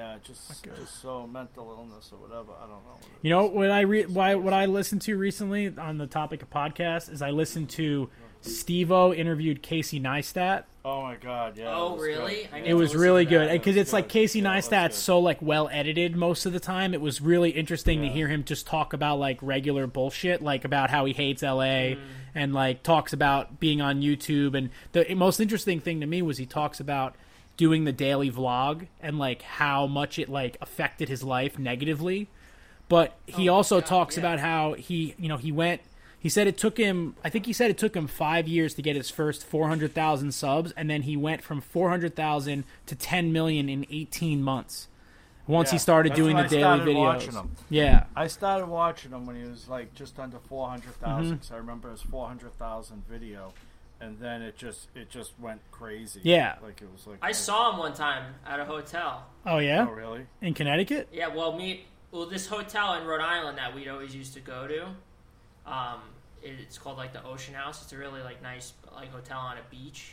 Yeah, just just so mental illness or whatever. I don't know. What it You know is. what I re- why what I listened to recently on the topic of podcasts is I listened to Steve-O interviewed Casey Neistat. Oh my god, yeah. Oh, it was really? good. It was really good because was it's like. Casey Yeah, Neistat's so like well edited most of the time. It was really interesting to hear him just talk about like regular bullshit, like about how he hates LA Mm. and like talks about being on YouTube. And the most interesting thing to me was he talks about doing the daily vlog and like how much it like affected his life negatively. But he Oh, also God, talks yeah. about how he, you know, he went. He said it took him. I think he said it took him five years to get his first four hundred thousand subs, and then he went from four hundred thousand to ten million in eighteen months. Once he started doing the I daily videos. Yeah, I started watching him when he was like just under four hundred thousand. Mm-hmm. So I remember his four hundred thousand video, and then it just it just went crazy. Yeah. like it was like I saw him one time at a hotel. Oh yeah, Oh really? in Connecticut. Yeah, well, me, well, this hotel in Rhode Island that we'd always used to go to, um, it's called like the Ocean House. It's a really like nice like hotel on a beach,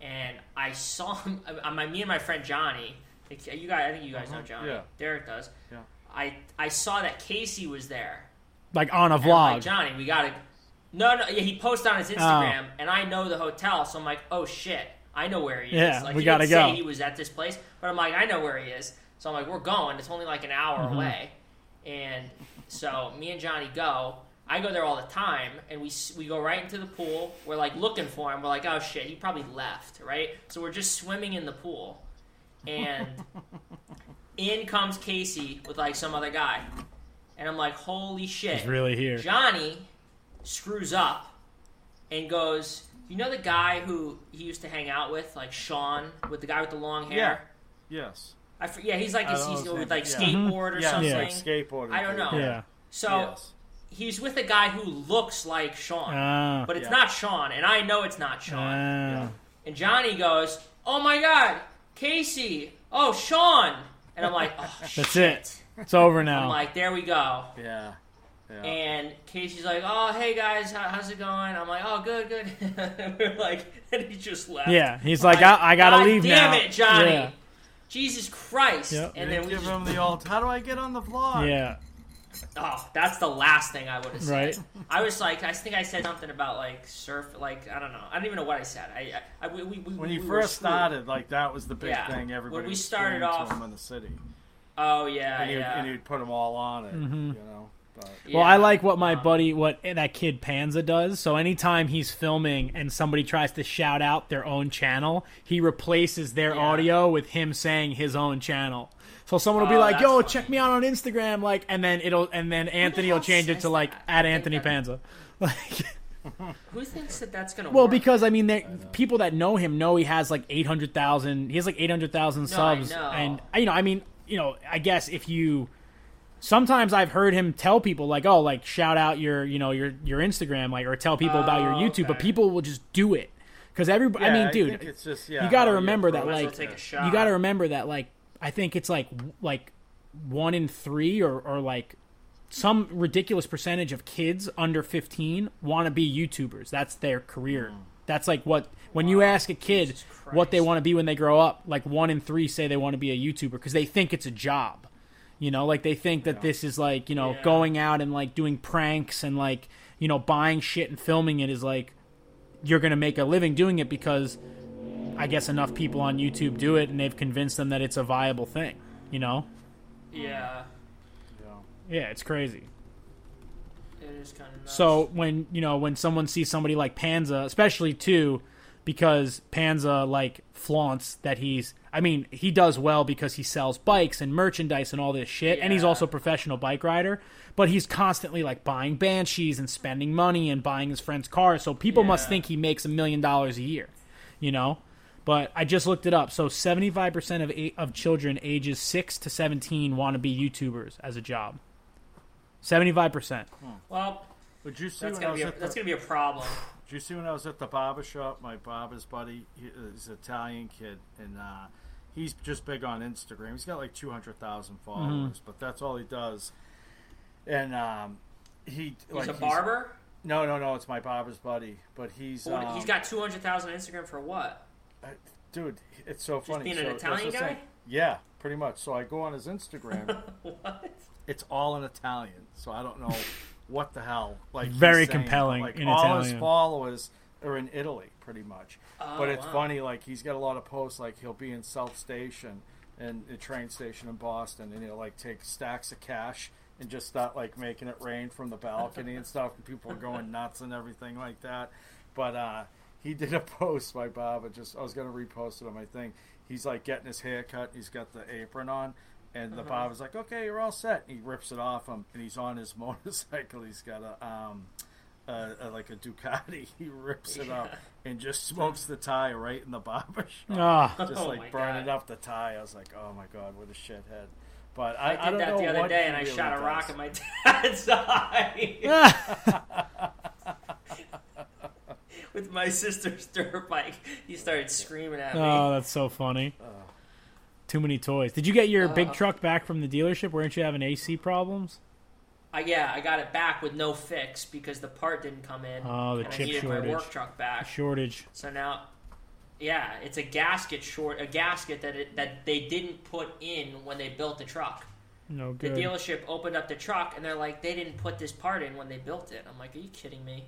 and I saw him. I, my, me and my friend Johnny. You guys, I think you guys know Johnny. yeah. Derek does. Yeah. I I saw that Casey was there. Like on a And I'm like, vlog. Johnny, we gotta. No, no, yeah, he posted on his Instagram, and I know the hotel, so I'm like, oh shit, I know where he Yeah, is. Like, we he gotta didn't say go. He was at this place, but I'm like, I know where he is. So I'm like, we're going. It's only like an hour Mm-hmm. away, and so me and Johnny go. I go there all the time, and we we go right into the pool. We're like looking for him. We're like, oh shit, he probably left, right? So we're just swimming in the pool, and in comes Casey with like some other guy, and I'm like, holy shit, He's really here. Johnny screws up and goes, You know the guy who he used to hang out with, like Sean, with the guy with the long hair? Yes. I yeah, he's like I he's, he's with like yeah. skateboard or Yeah, something. like skateboarding. I don't know. Yeah. So Yes. he's with a guy who looks like Sean, Ah. but it's Yeah. not Sean, and I know it's not Sean. Ah. And Johnny goes, "Oh my God, Casey! Oh Sean!" And I'm like, "Oh That's shit!" it. It's over now. I'm like, "There we go." Yeah. Yeah. And Casey's like, "Oh, hey guys, how, how's it going?" I'm like, "Oh, good, good." We're like, and he just left. yeah, he's like, I, I gotta God leave damn now. it, Johnny! Yeah. Jesus Christ! Yep. And then we give just, him the old. How do I get on the vlog? Yeah. oh, that's the last thing I would have said. Right. I was like, I think I said something about like surf, like I don't know, I don't even know what I said. I, I, I we, we, we, When you were first started, like that was the big Yeah. thing. When Everybody we started screaming to off- him in the city, Oh yeah, and, you'd, yeah. and you'd put them all on it. Mm-hmm. You know. But Well, I like what my buddy, what that kid Panza does. So anytime he's filming and somebody tries to shout out their own channel, he replaces their Yeah. audio with him saying his own channel. So someone will be Oh, like, "Yo, funny. check me out on Instagram," like, and then it'll, and then Anthony will change it to like at Anthony that- Panza. Like, Who thinks that that's gonna well, work? because I mean, they, people that know him know he has like eight hundred thousand. He has like eight hundred thousand No, I subs, know. and you know, I mean, you know, I guess if you sometimes I've heard him tell people like, "Oh, like shout out your, you know, your your Instagram, like, or tell people about your Oh, YouTube," but people will just do it because everybody. I mean, dude, think it's just, yeah, you got to remember that, approach Might as like, well take a shot. you got to remember that, like, I think it's like like one in three or or like some ridiculous percentage of kids under 15 want to be YouTubers. That's their career. Mm. That's like what when you ask a kid what they want to be when they grow up, like one in 3 say they want to be a YouTuber because they think it's a job. You know, like they think that this is like, you know, Yeah. going out and like doing pranks and like, you know, buying shit and filming it is like you're going to make a living doing it because I guess enough people on YouTube do it and they've convinced them that it's a viable thing, you know? Yeah, Yeah, it's crazy. it is kind of nuts. So when you know when someone sees somebody like Panza, especially too, because Panza like flaunts that he's. I mean, he does well because he sells bikes and merchandise and all this shit, and he's also a professional bike rider. But he's constantly like buying banshees and spending money and buying his friends' cars. So people must think he makes a million dollars a year, you know. But I just looked it up. So 75% of a- of children ages 6 to 17 want to be YouTubers as a job. 75%. Hmm. Well, Would you see that's gonna be a, at the, that's gonna be a problem. Did you see when I was at the barber shop? My barber's buddy, he, he's an Italian kid, and uh, he's just big on Instagram. He's got like two hundred thousand followers, but that's all he does. And um, he He's like a barber. no, no, no. It's my barber's buddy, but he's What- um, he's got two hundred thousand on Instagram for what? dude. It's so funny. being an So that's Italian the thing. guy? Yeah, pretty much. So I go on his Instagram. What? it's all in Italian, so I don't know what the hell. Like Very saying, compelling Like in all his Italian. followers are in Italy, pretty much. Oh, but it's wow. funny, like he's got a lot of posts. Like he'll be in South Station and the train station in Boston, and he'll like take stacks of cash and just start like making it rain from the balcony and stuff, and people are going nuts and everything like that. But uh, he did a post, by Bob. I Just I was gonna repost it on my thing. He's like getting his hair cut. He's got the apron on. And the barber's like, "Okay, you're all set." And he rips it off him, and he's on his motorcycle. He's got a um, a, a, like a Ducati. He rips it up and just smokes the tire right in the barber shop, Ah, just Oh like burning God. up the tire. I was like, "Oh my god, what a shithead!" But I I, did I don't that know the other day, he and I really shot a does. rock at my dad's eye with my sister's dirt bike. He started screaming at me. oh, that's so funny. Too many toys. Did you get your big uh, truck back from the dealership? Weren't you having AC problems? I, yeah, I got it back with no fix because the part didn't come in. Oh, the and chip I needed shortage. my work truck back. Shortage. So now, yeah, it's a gasket short, a gasket that it, that they didn't put in when they built the truck. No good. The dealership opened up the truck and they're like, they didn't put this part in when they built it. I'm like, are you kidding me?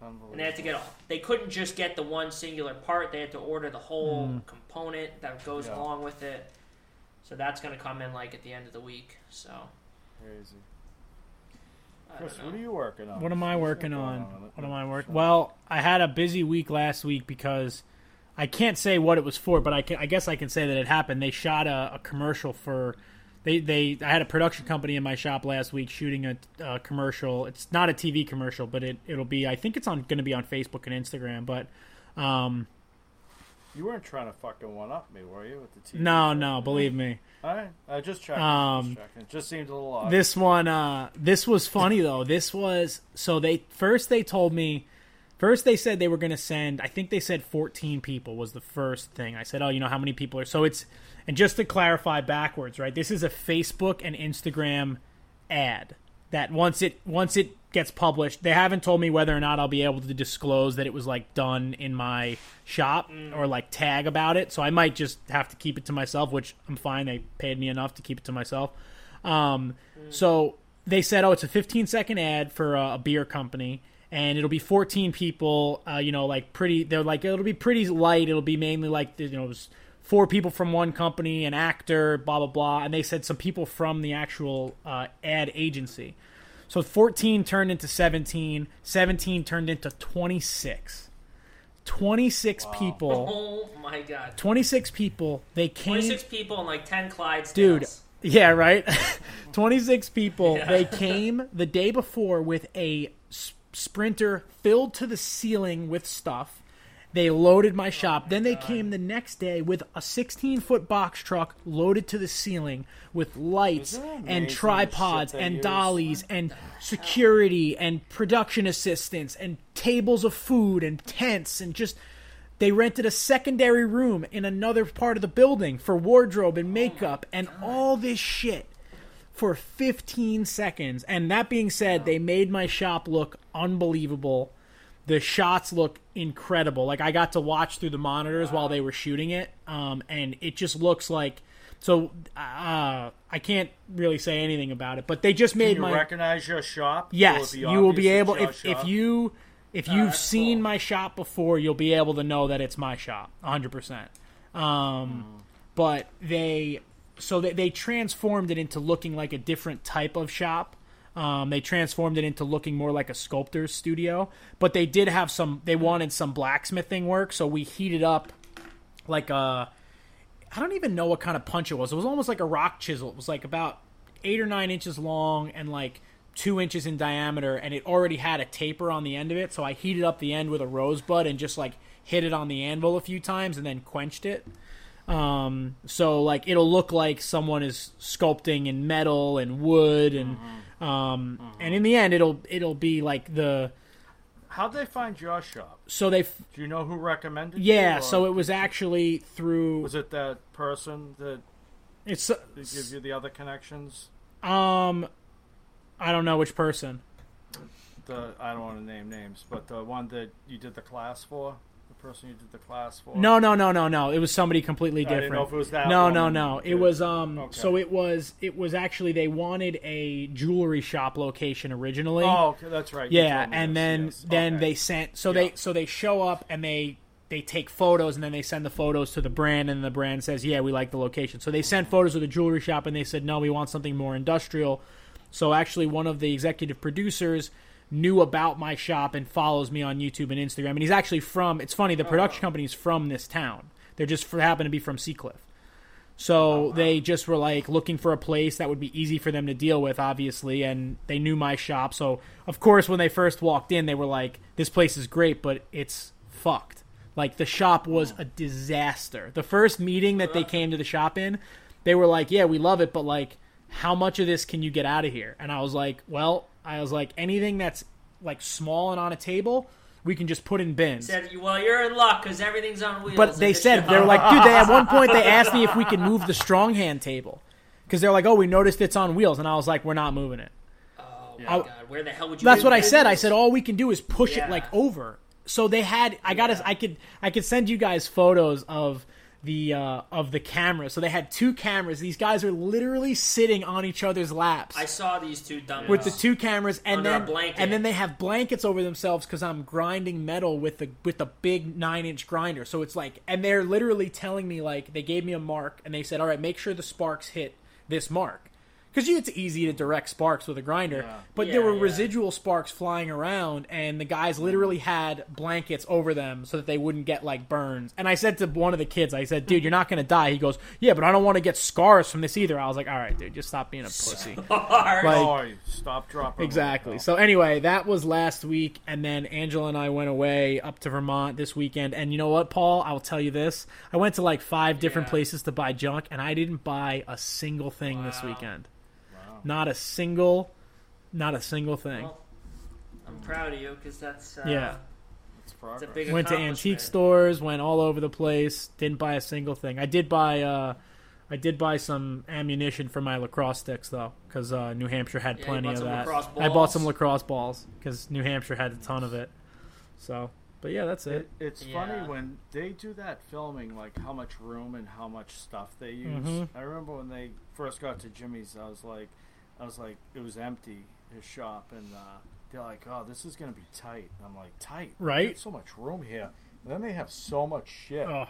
And they had to get all. They couldn't just get the one singular part. They had to order the whole Mm. component that goes Yeah. along with it. So that's going to come in like at the end of the week. So Crazy. I Chris, what are you working on? What am I What's working going on? What am I working? Well, I had a busy week last week because I can't say what it was for, but I can. I guess I can say that it happened. They shot a, a commercial for. They they. I had a production company in my shop last week shooting a, a commercial. It's not a TV commercial, but it it'll be. I think it's on going to be on Facebook and Instagram. But um, You weren't trying to fucking one up me, were you? With the TV? no, no, believe me. All right, I just checked. Um, just. It just seemed a little odd. This one, uh, this was funny though. This was so they first they told me, first they said they were going to send. I think they said 14 people was the first thing. I said, oh, you know how many people are? So it's and just to clarify backwards, right? This is a Facebook and Instagram ad that once it once it gets published, they haven't told me whether or not I'll be able to disclose that it was like done in my shop or like tag about it. So I might just have to keep it to myself, which I'm fine. They paid me enough to keep it to myself. Um, So they said, oh, it's a 15 second ad for a, a beer company. And it'll be 14 people, uh, you know, like pretty. They're like it'll be pretty light. It'll be mainly like you know, it was four people from one company, an actor, blah blah blah. And they said some people from the actual uh, ad agency. So 14 turned into 17, 17 turned into 26. 26 people. Oh my god. 26 people. They came 26 people and like 10 Clydes. Dude, yeah, right? 26 people. They came the day before with a sprinter filled to the ceiling with stuff. They loaded my shop. then they came the next day with a 16 foot box truck loaded to the ceiling with lights Isn't it amazing and tripods and dollies and security and production assistants and tables of food and tents and just they rented a secondary room in another part of the building for wardrobe and makeup and all this shit for 15 seconds. And that being said, they made my shop look unbelievable. The shots look incredible. Like I got to watch through the monitors while they were shooting it, um, and it just looks like. So uh, I can't really say anything about it, but they just made Can you my recognize your shop? Yes, you will be able if if you if you've that's seen cool. my shop before, you'll be able to know that it's my shop, 100%. Um but they so they they transformed it into looking like a different type of shop. Um, they transformed it into looking more like a sculptor's studio, but they did have some. They wanted some blacksmithing work, so we heated up like a. I don't even know what kind of punch it was. It was almost like a rock chisel. It was like about eight or nine inches long and like two inches in diameter, and it already had a taper on the end of it. So I heated up the end with a rosebud and just like hit it on the anvil a few times, and then quenched it. Um, so like it'll look like someone is sculpting in metal and wood, and um, and in the end, it'll it'll be like the How'd they find your shop? so they Do you know who recommended? yeah. So it was actually through was it that person that, it's that gives you the other connections? um, I don't know which person. The I don't want to name names, but the one that you did the class for, person you did the class for. No, no, no, no, no. It was somebody completely I different. didn't know if it was that No, no, no. It was um. Okay. So it was it was actually they wanted a jewelry shop location originally. Oh, okay, that's right. You yeah, and this, then yes. then Okay. they sent so Yeah. they so they show up and they they take photos and then they send the photos to the brand and the brand says yeah we like the location so they sent photos of the jewelry shop and they said no we want something more industrial so actually one of the executive producers knew about my shop and follows me on youtube and instagram and he's actually from it's funny the oh, production company's from this town they're just for, happen to be from seacliff so oh, they just were like looking for a place that would be easy for them to deal with, obviously, and they knew my shop. So of course, when they first walked in, they were like, "This place is great, but it's fucked." Like the shop was oh. a disaster. The first meeting that they came to the shop in, they were like, "Yeah, we love it, but like, how much of this can you get out of here?" And I was like, "Well, I was like, anything that's like small and on a table, we can just put in bins." Said, well, you're in luck because everything's on wheels. But they said they were like, dude. They at one point they asked me if we could move the strong hand table because they're like, oh, we noticed it's on wheels, and I was like, we're not moving it. oh my I- god, where the hell would you? That's what I this? said. I said all we can do is push Yeah. it like over. So they had. I got. to I could. I could send you guys photos of the uh, of the camera. So they had two cameras. These guys are literally sitting on each other's laps. I saw these two dummies with the two cameras and Under then and then they have blankets over themselves because I'm grinding metal with the with the big nine inch grinder. So it's like, and they're literally telling me like they gave me a mark and they said, all right, make sure the sparks hit this mark. Because it's easy to direct sparks with a grinder, but there were yeah. residual sparks flying around, and the guys literally had blankets over them so that they wouldn't get like burns. And I said to one of the kids, I said, "Dude, you're not gonna die." He goes, "Yeah, but I don't want to get scars from this either." I was like, "All right, dude, just stop being a pussy." Like- Oh, stop dropping. Exactly. So anyway, that was last week, and then Angela and I went away up to Vermont this weekend. And you know what, Paul? I will tell you this: I went to like five different Yeah. places to buy junk, and I didn't buy a single thing this weekend. Not a single, not a single thing. Well, I'm proud of you because that's uh, yeah, It's it's a progress. big went to antique stores, went all over the place. Didn't buy a single thing. I did buy. uh I did buy some ammunition for my lacrosse sticks though, because uh, New Hampshire had Yeah, plenty bought of some that. lacrosse I bought some lacrosse balls because New Hampshire had a ton of it. So, but yeah, that's it. It, it's Yeah. funny when they do that filming, like how much room and how much stuff they use. Mhm. I remember when they first got to Jimmy's, I was like, I was like, it was empty his shop, and uh, they're like, oh, this is gonna be tight. And I'm like, tight, Right? So much room here. And then they have so much shit. Oh,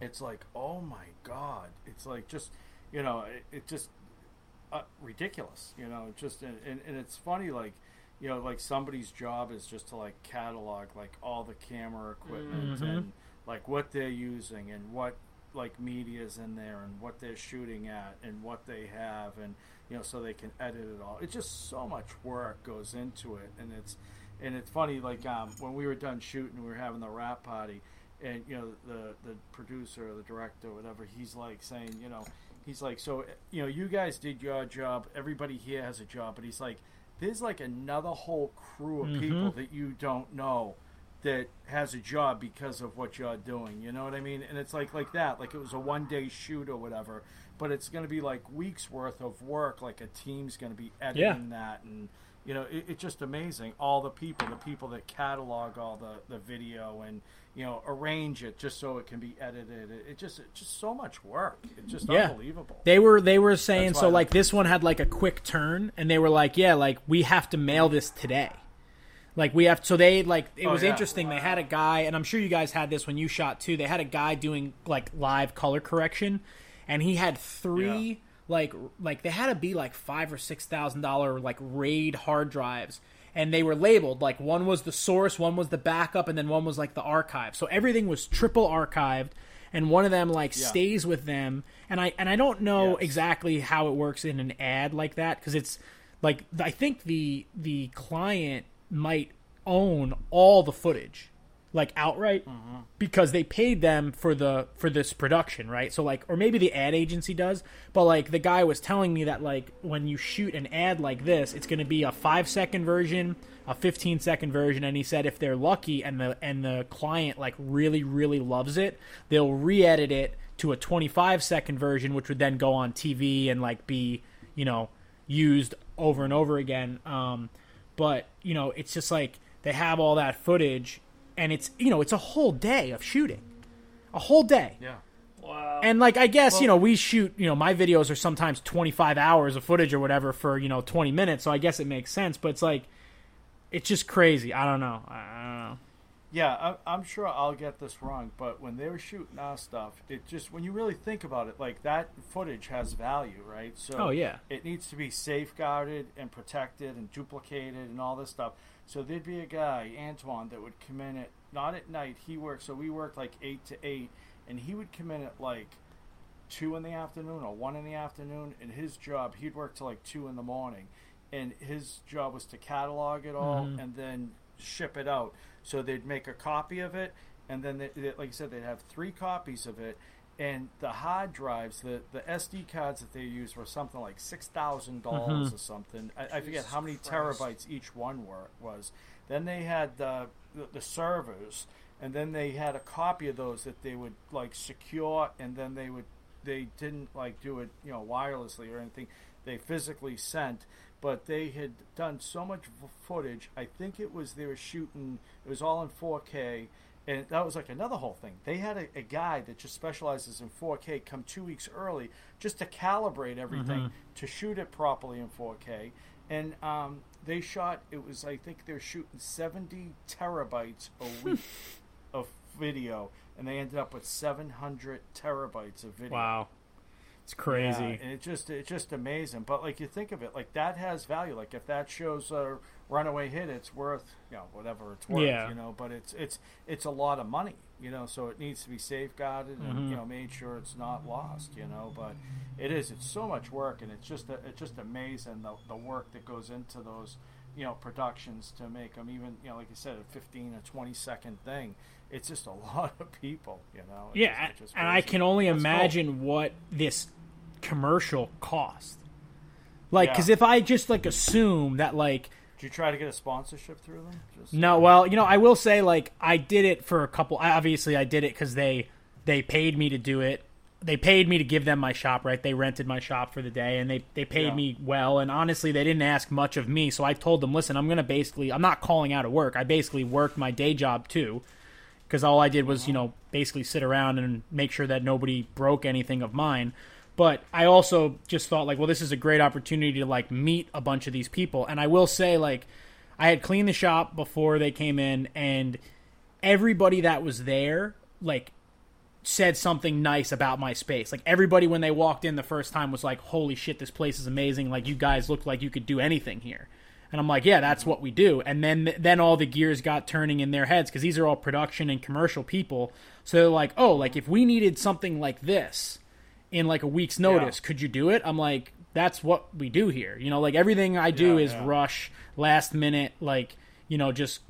It's like, oh my god! It's like just, you know, it, it just uh, ridiculous. You know, just and, and, and it's funny, like, you know, like somebody's job is just to like catalog like all the camera equipment Mhm. and like what they're using and what like media's in there and what they're shooting at and what they have and you know so they can edit it all. It's just so much work goes into it, and it's and it's funny like um, when we were done shooting, we were having the wrap party and you know the the producer or the director or whatever he's like saying you know he's like so you know you guys did your job. Everybody here has a job. But he's like there's like another whole crew of people that you don't know that has a job because of what you're doing. You know what i mean? And it's like like that like it was a one day shoot or whatever but it's going to be like weeks worth of work like a team's going to be editing that and you know it, it's just amazing all the people the people that catalog all the the video and you know arrange it just so it can be edited it, it just it's just so much work it's just Yeah. unbelievable they were they were saying so. Like this one had like a quick turn, and they were like, yeah, like we have to mail this today. Like we have, so they like it Oh, was yeah. interesting. They had a guy, and I'm sure you guys had this when you shot too. They had a guy doing like live color correction, and he had three Yeah. like like they had to be like five or six thousand dollar like RAID hard drives, and they were labeled like one was the source, one was the backup, and then one was like the archive. So everything was triple archived, and one of them like Yeah. stays with them. And I and I don't know Yes. exactly how it works in an ad like that because it's like I think the the client might own all the footage like outright because they paid them for the for this production, right? So like or maybe the ad agency does, but like the guy was telling me that like when you shoot an ad like this, it's going to be a 5 second version, a 15 second version and he said if they're lucky and the and the client like really really loves it, they'll re-edit it to a 25 second version which would then go on TV and like be, you know, used over and over again. Um but, you know, it's just like they have all that footage and it's you know it's a whole day of shooting a whole day Yeah. Wow. and like i guess you know we shoot you know my videos are sometimes 25 hours of footage or whatever for you know 20 minutes so i guess it makes sense but it's like it's just crazy i don't know i, I don't know Yeah, I, I'm sure I'll get this wrong, but when they were shooting our stuff, it just when you really think about it, like that footage has value, right? So Oh, yeah. it needs to be safeguarded and protected and duplicated and all this stuff. So there'd be a guy, Antoine, that would come in at not at night. He worked, so we worked like eight to eight, and he would come in at like two in the afternoon or one in the afternoon. And his job, he'd work till like two in the morning, and his job was to catalog it all mm-hmm. and then ship it out. So they'd make a copy of it, and then they, they, like I said, they'd have three copies of it. And the hard drives, the, the SD cards that they used were something like six thousand dollars mm-hmm. or something. I, I forget how many Christ. terabytes each one were was. Then they had the, the the servers, and then they had a copy of those that they would like secure, and then they would they didn't like do it you know wirelessly or anything. They physically sent, but they had done so much footage. I think it was they were shooting. It was all in 4K. And that was like another whole thing. They had a, a guy that just specializes in 4K come two weeks early just to calibrate everything to shoot it properly in 4K. And um, they shot, it was, I think they're shooting 70 terabytes a week of video. And they ended up with 700 terabytes of video. wow it's crazy Yeah, and it's just it's just amazing. But like you think of it, like that has value. Like if that shows a runaway hit, it's worth you know whatever it's worth. Yeah. You know, but it's it's it's a lot of money. You know, so it needs to be safeguarded and Mm-hmm. you know made sure it's not lost. You know, but it is. It's so much work, and it's just a, it's just amazing the the work that goes into those you know productions to make them even you know like you said a 15 or 20 second thing it's just a lot of people you know It's yeah just- just and i can only That's cool. imagine what this commercial cost like Yeah. because if i just like assume that like Did you try to get a sponsorship through them just No, well, you know, I will say like I did it for a couple. Obviously, I did it because they they paid me to do it. They paid me to give them my shop, right? They rented my shop for the day, and they they paid Yeah. me well. And honestly, they didn't ask much of me, so I told them, listen, I'm gonna basically, I'm not calling out of work. I basically worked my day job too, because all I did was you know basically sit around and make sure that nobody broke anything of mine. But I also just thought like, well, this is a great opportunity to like meet a bunch of these people. And I will say like, I had cleaned the shop before they came in, and everybody that was there like said something nice about my space. Like everybody when they walked in the first time was like, "Holy shit, this place is amazing! Like you guys look like you could do anything here." And I'm like, "Yeah, that's what we do." And then then all the gears got turning in their heads because these are all production and commercial people. So they're like, "Oh, like if we needed something like this in like a week's notice, could you do it?" I'm like, "That's what we do here." You know, like everything I do Yeah, is yeah. rush, last minute, like you know, just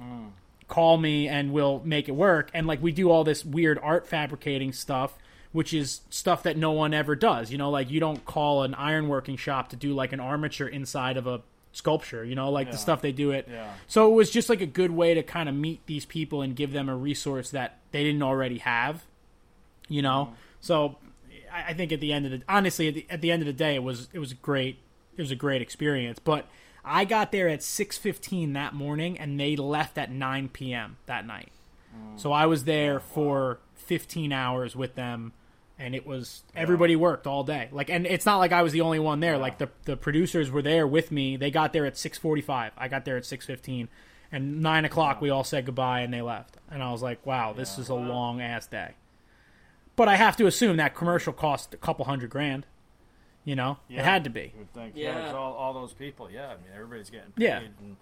call me and we'll make it work. And like we do all this weird art fabricating stuff, which is stuff that no one ever does. You know, like you don't call an ironworking shop to do like an armature inside of a sculpture, you know, like the stuff they do it. Yeah. So it was just like a good way to kind of meet these people and give them a resource that they didn't already have. You know? Mm-hmm. So I, I think at the end of the honestly at the, at the end of the day it was it was a great it was a great experience. But I got there at six fifteen that morning and they left at nine PM that night. Mm. So I was there for fifteen hours with them and it was everybody worked all day. Like and it's not like I was the only one there. Like the the producers were there with me. They got there at six forty five. I got there at six fifteen. And nine o'clock we all said goodbye and they left. And I was like, Wow, this is a long ass day. But I have to assume that commercial cost a couple hundred grand. You know? It had to be. You think, yeah, Yeah. it's all, all those people. Yeah, I mean, everybody's getting paid, Yeah. and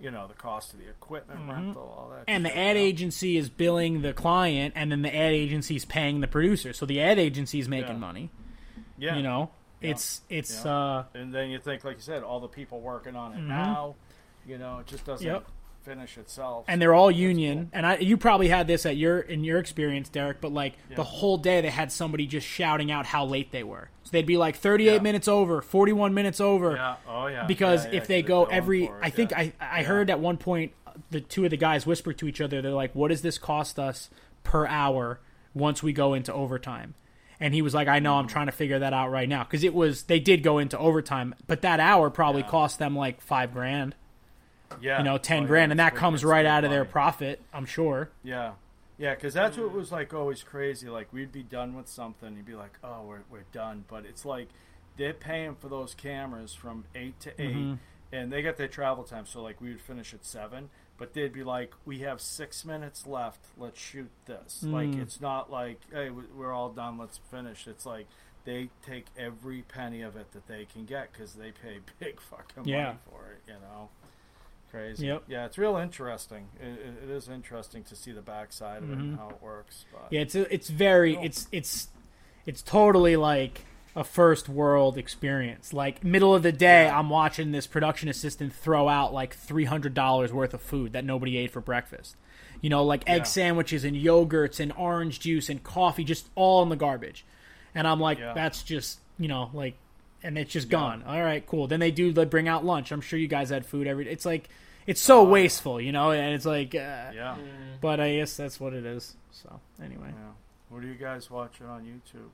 you know the cost of the equipment rental, all that. And the ad Yeah. agency is billing the client, and then the ad agency is paying the producer. So the ad agency is making Yeah. money. yeah, You know, It's it's Yeah. uh And then you think, like you said, all the people working on it now, you know, it just doesn't Mm-hmm. Yep. Finish itself. and they're all union. And I you probably had this at your in your experience, Derek, but like the whole day they had somebody just shouting out how late they were. So they'd be like 38 Yeah. minutes over, 41 minutes over. Yeah. Oh yeah. because Yeah, yeah, if they go every i think yeah. i i heard at one point the two of the guys whisper to each other they're like what does this cost us per hour once we go into overtime and he was like i know i'm trying to figure that out right now because it was they did go into overtime but that hour probably Yeah. cost them like five grand yeah. you know 10 Oh, yeah, grand and that comes right out of their profit i'm sure Yeah. Yeah, because that's what was like always crazy. Like we'd be done with something, you'd be like, "Oh, we're we're done," but it's like they're paying for those cameras from eight to 8 Mm-hmm. and they got their travel time. So like we would finish at seven, but they'd be like, "We have six minutes left. Let's shoot this." Like Mm. it's not like, "Hey, we- we're all done. Let's finish." It's like they take every penny of it that they can get because they pay big fucking Yeah. money for it. You know. Crazy. Yep. Yeah, it's real interesting. It, it, is interesting to see the backside of it and how it works. But Mm-hmm. Yeah, it's it's very it's it's it's totally like a first world experience. Like middle of the day, Yeah. I'm watching this production assistant throw out like three hundred dollars worth of food that nobody ate for breakfast. You know, like egg Yeah. sandwiches and yogurts and orange juice and coffee, just all in the garbage. And I'm like, Yeah. that's just you know like, and it's just gone. All right, cool. Then they do they bring out lunch. I'm sure you guys had food every. It's like it's so wasteful, you know, and it's like, uh, yeah, but I guess that's what it is. So anyway. yeah. What are you guys watching on YouTube?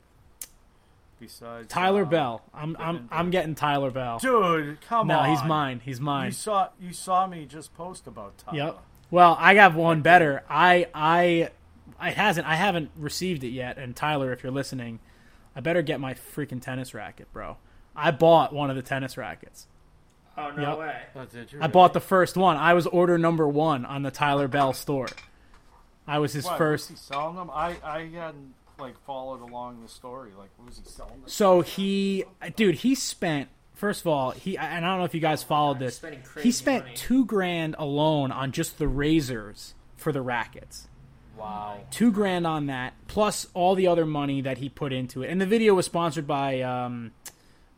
Besides Tyler uh, Bell. I'm I'm and- I'm getting Tyler Bell. dude. Come no, on, he's mine. He's You mine. saw you saw me just post about Tyler. Yep. Well, I got one better. I I I hasn't I haven't received it yet. And Tyler, if you're listening, I better get my freaking tennis racket, bro. I bought one of the tennis rackets. Oh no Yep. way! Oh, did you I bought the first one. I was order number one on the Tyler Bell store. I was his What, first. Was he selling them? I I hadn't like followed along the story. Like, was he selling them? So he, dude, he spent. First of all, he and I don't know if you guys followed this. spending He spent money. two grand alone on just the razors for the rackets. Wow. Two grand on that, plus all the other money that he put into it. And the video was sponsored by um,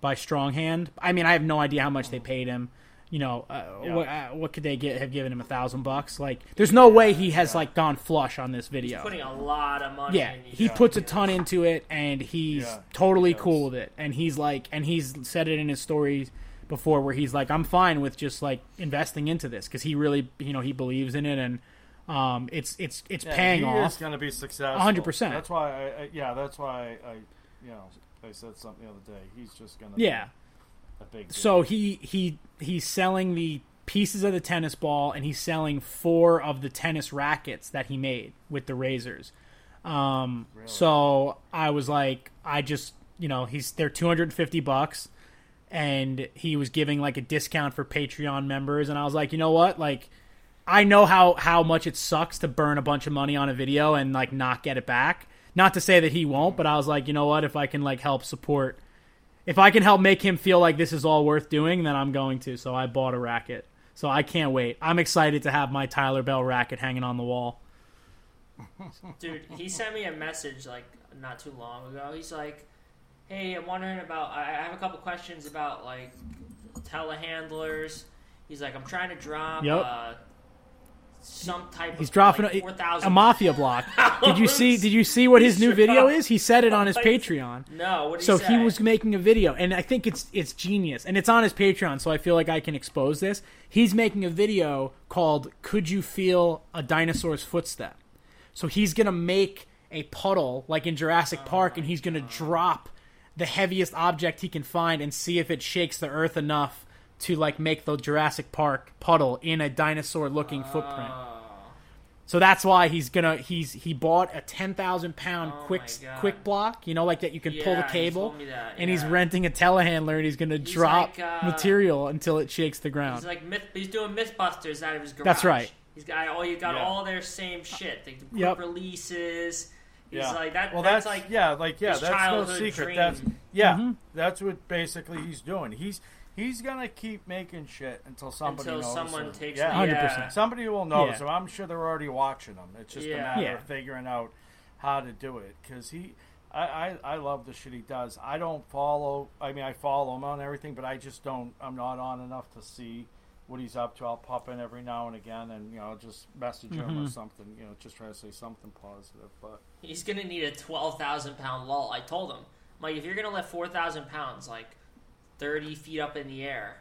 by Stronghand. I mean, I have no idea how much they paid him. You know, uh, Yeah. what, uh, what could they get? Have given him a thousand bucks? Like, there's no way he has like gone flush on this video. Putting a lot of money. Yeah, in these he puts a ton into it, and he's Yeah, totally he cool with it. And he's like, and he's said it in his stories before, where he's like, I'm fine with just like investing into this because he really, you know, he believes in it, and um, it's it's it's Yeah, paying he off. is going to be successful. 100%. That's why. I, I yeah. That's why I, you know, I said something the other day. He's just going to. Yeah. A big. Deal. So he he he's selling the pieces of the tennis ball, and he's selling four of the tennis rackets that he made with the razors. Um, so I was like, I just you know he's they're two hundred and fifty bucks, and he was giving like a discount for Patreon members, and I was like, you know what, like. I know how, how much it sucks to burn a bunch of money on a video and like not get it back. Not to say that he won't, but I was like, you know what? If I can like help support if I can help make him feel like this is all worth doing, then I'm going to. So I bought a racket. So I can't wait. I'm excited to have my Tyler Bell racket hanging on the wall. Dude, he sent me a message like not too long ago. He's like, "Hey, I'm wondering about. I have a couple questions about like telehandlers." He's like, "I'm trying to drop Yep. uh, some type. He's of, dropping like, a, a mafia block. Did you see? Did you see what his new video is? He said it on his Patreon. No, So he he was making a video, and I think it's it's genius, and it's on his Patreon. So I feel like I can expose this. He's making a video called "Could You Feel a Dinosaur's Footstep?" So he's gonna make a puddle like in Jurassic Park, and he's gonna drop the heaviest object he can find and see if it shakes the earth enough to like make the Jurassic Park puddle in a dinosaur-looking footprint. So that's why he's gonna he's he bought a ten thousand pound Oh quick quick block, you know, like that you can pull the Yeah, he cable, told me that, and he's renting a telehandler and he's gonna drop like, uh, material until it shakes the ground. He's like myth. He's doing MythBusters out of his garage. That's right. He's got all you got Yeah. all their same shit. Like the quick Yep. releases. He's Yeah. like that. Well, that's, that's, like yeah, like yeah, that's no secret. dream. That's yeah, Mm-hmm. that's what basically he's doing. He's he's gonna keep making shit until somebody until knows someone him. takes yeah, the 100%. yeah. Somebody will notice Yeah. him. I'm sure they're already watching him. It's just Yeah. a matter Yeah. of figuring out how to do it because he. I, I, I love the shit he does. I don't follow. I mean, I follow him on everything, but I just don't. I'm not on enough to see what he's up to. I'll pop in every now and again, and you know, just message him Mm-hmm. or something. You know, just try to say something positive. But He's gonna need a twelve thousand pound lull. I told him, I'm like, if you're gonna let four thousand pounds like thirty feet up in the air,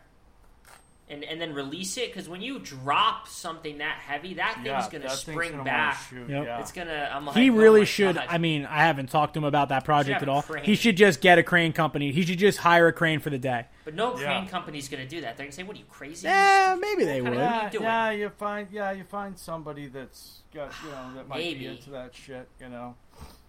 and and then release it, because when you drop something that heavy, that thing's yeah, gonna that thing's spring gonna back. shoot, Yep. Yeah. It's gonna. I'm like, he oh really my should. God. I mean, I haven't talked to him about that project at a all. crane. He should just get a crane company. He should just hire a crane for the day. but no Yeah. crane company's gonna do that. They're gonna say, "What are you crazy?" Yeah, maybe they What would. yeah, you yeah, you find yeah, you find somebody that's got you know that might Maybe. be into that shit. You know,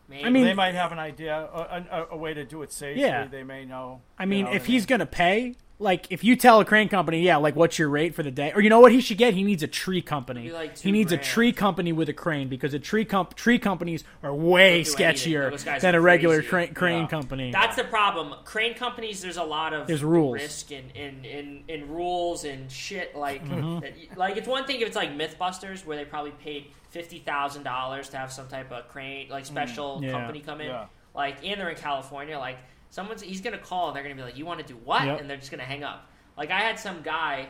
Maybe. I mean- they might have an idea, a, a, a way to do it safely. Yeah. They may know. I mean, know if what I he's gonna pay, like, if you tell a crane company, yeah, like, what's your rate for the day? Or you know what he should get? He needs a tree company. Like he two needs a tree company with a crane because a tree comp- tree companies are way They'll do anything. sketchier than a regular crazy. crane, crane Yeah. company. That's the problem. Crane companies, there's a lot of There's rules. risk in in, in, in rules and shit. Like, Mm-hmm. that, like it's one thing if it's like MythBusters, where they probably paid fifty thousand dollars to have some type of crane, like special Mm. Yeah. company come in. Yeah. Like, and they're in California. Like, someone's he's gonna call and they're gonna be like, "You want to do what?" Yep. And they're just gonna hang up. Like, I had some guy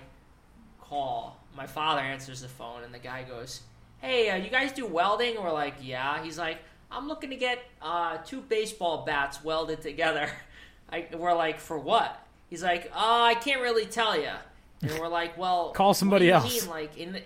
call. My father answers the phone, and the guy goes, "Hey, uh, you guys do welding?" And we're like, "Yeah." He's like, "I'm looking to get uh, two baseball bats welded together." I, we're like, "For what?" He's like, "Uh, I can't really tell you." And we're like, "Well, Call somebody what do you else. Mean? Like in the."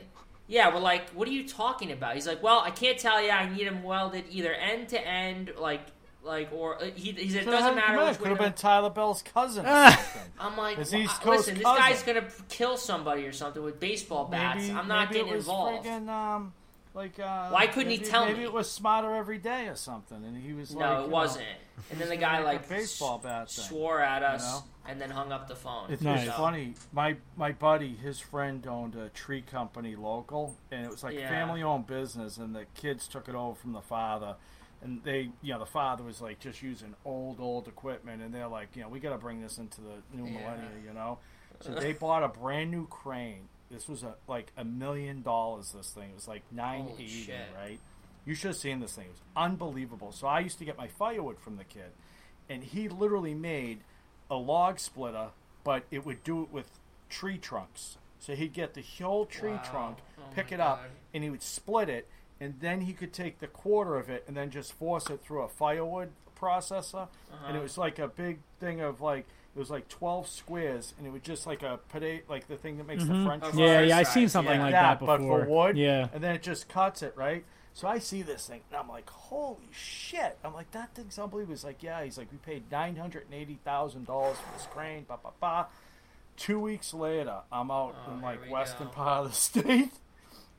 Yeah, we're like, what are you talking about? He's like, well, I can't tell you. I need them welded either end to end, like, like, or uh, he, he said it doesn't matter which. Could have been Tyler Bell's cousin. or something. I'm like, His well, East Coast listen, this guy's gonna kill somebody or something with baseball bats. Maybe, I'm not maybe getting it was involved. Friggin', um, like, uh, Why couldn't he tell maybe me? Maybe it was smarter every day or something, and he was like, no, you it wasn't. And then the guy like baseball s- bat thing, swore at us know? and then hung up the phone. It's, Nice. funny. My my buddy, his friend owned a tree company local, and it was like Yeah. family owned business, and the kids took it over from the father. And they, you know, the father was like just using old, old equipment, and they're like, you know, we got to bring this into the new millennia, you know. So they bought a brand new crane. This was a like a million dollars. This thing it was like nine Holy eighty, shit. right? You should have seen this thing. It was unbelievable. So I used to get my firewood from the kid, and he literally made a log splitter, but it would do it with tree trunks. So he'd get the whole tree Wow. trunk, Oh pick it up, God. and he would split it, and then he could take the quarter of it and then just force it through a firewood processor. And Uh-huh. it was like a big thing of like it was like twelve squares, and it was just like a potato, like the thing that makes the French fries. yeah, yeah, I've seen something yeah. like that, that but for wood. Yeah. and then it just cuts it right. So I see this thing, and I'm like, "Holy shit!" I'm like, "That thing's unbelievable." He's like, "Yeah." He's like, "We paid nine hundred and eighty thousand dollars for this crane." Ba ba ba. Two weeks later, I'm out Oh, in like we western go. part of the state.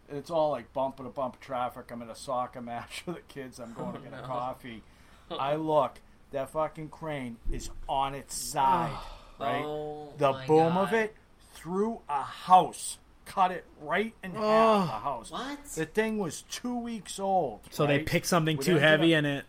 And it's all like bumper to bumper traffic. I'm in a soccer match with the kids. I'm going to get a coffee. I look. That fucking crane is on its side, right? Oh, the my boom God. of it through a house, cut it right in half. Oh. The house. What? The thing was two weeks old. So they right? picked something Would too ended heavy up- and it.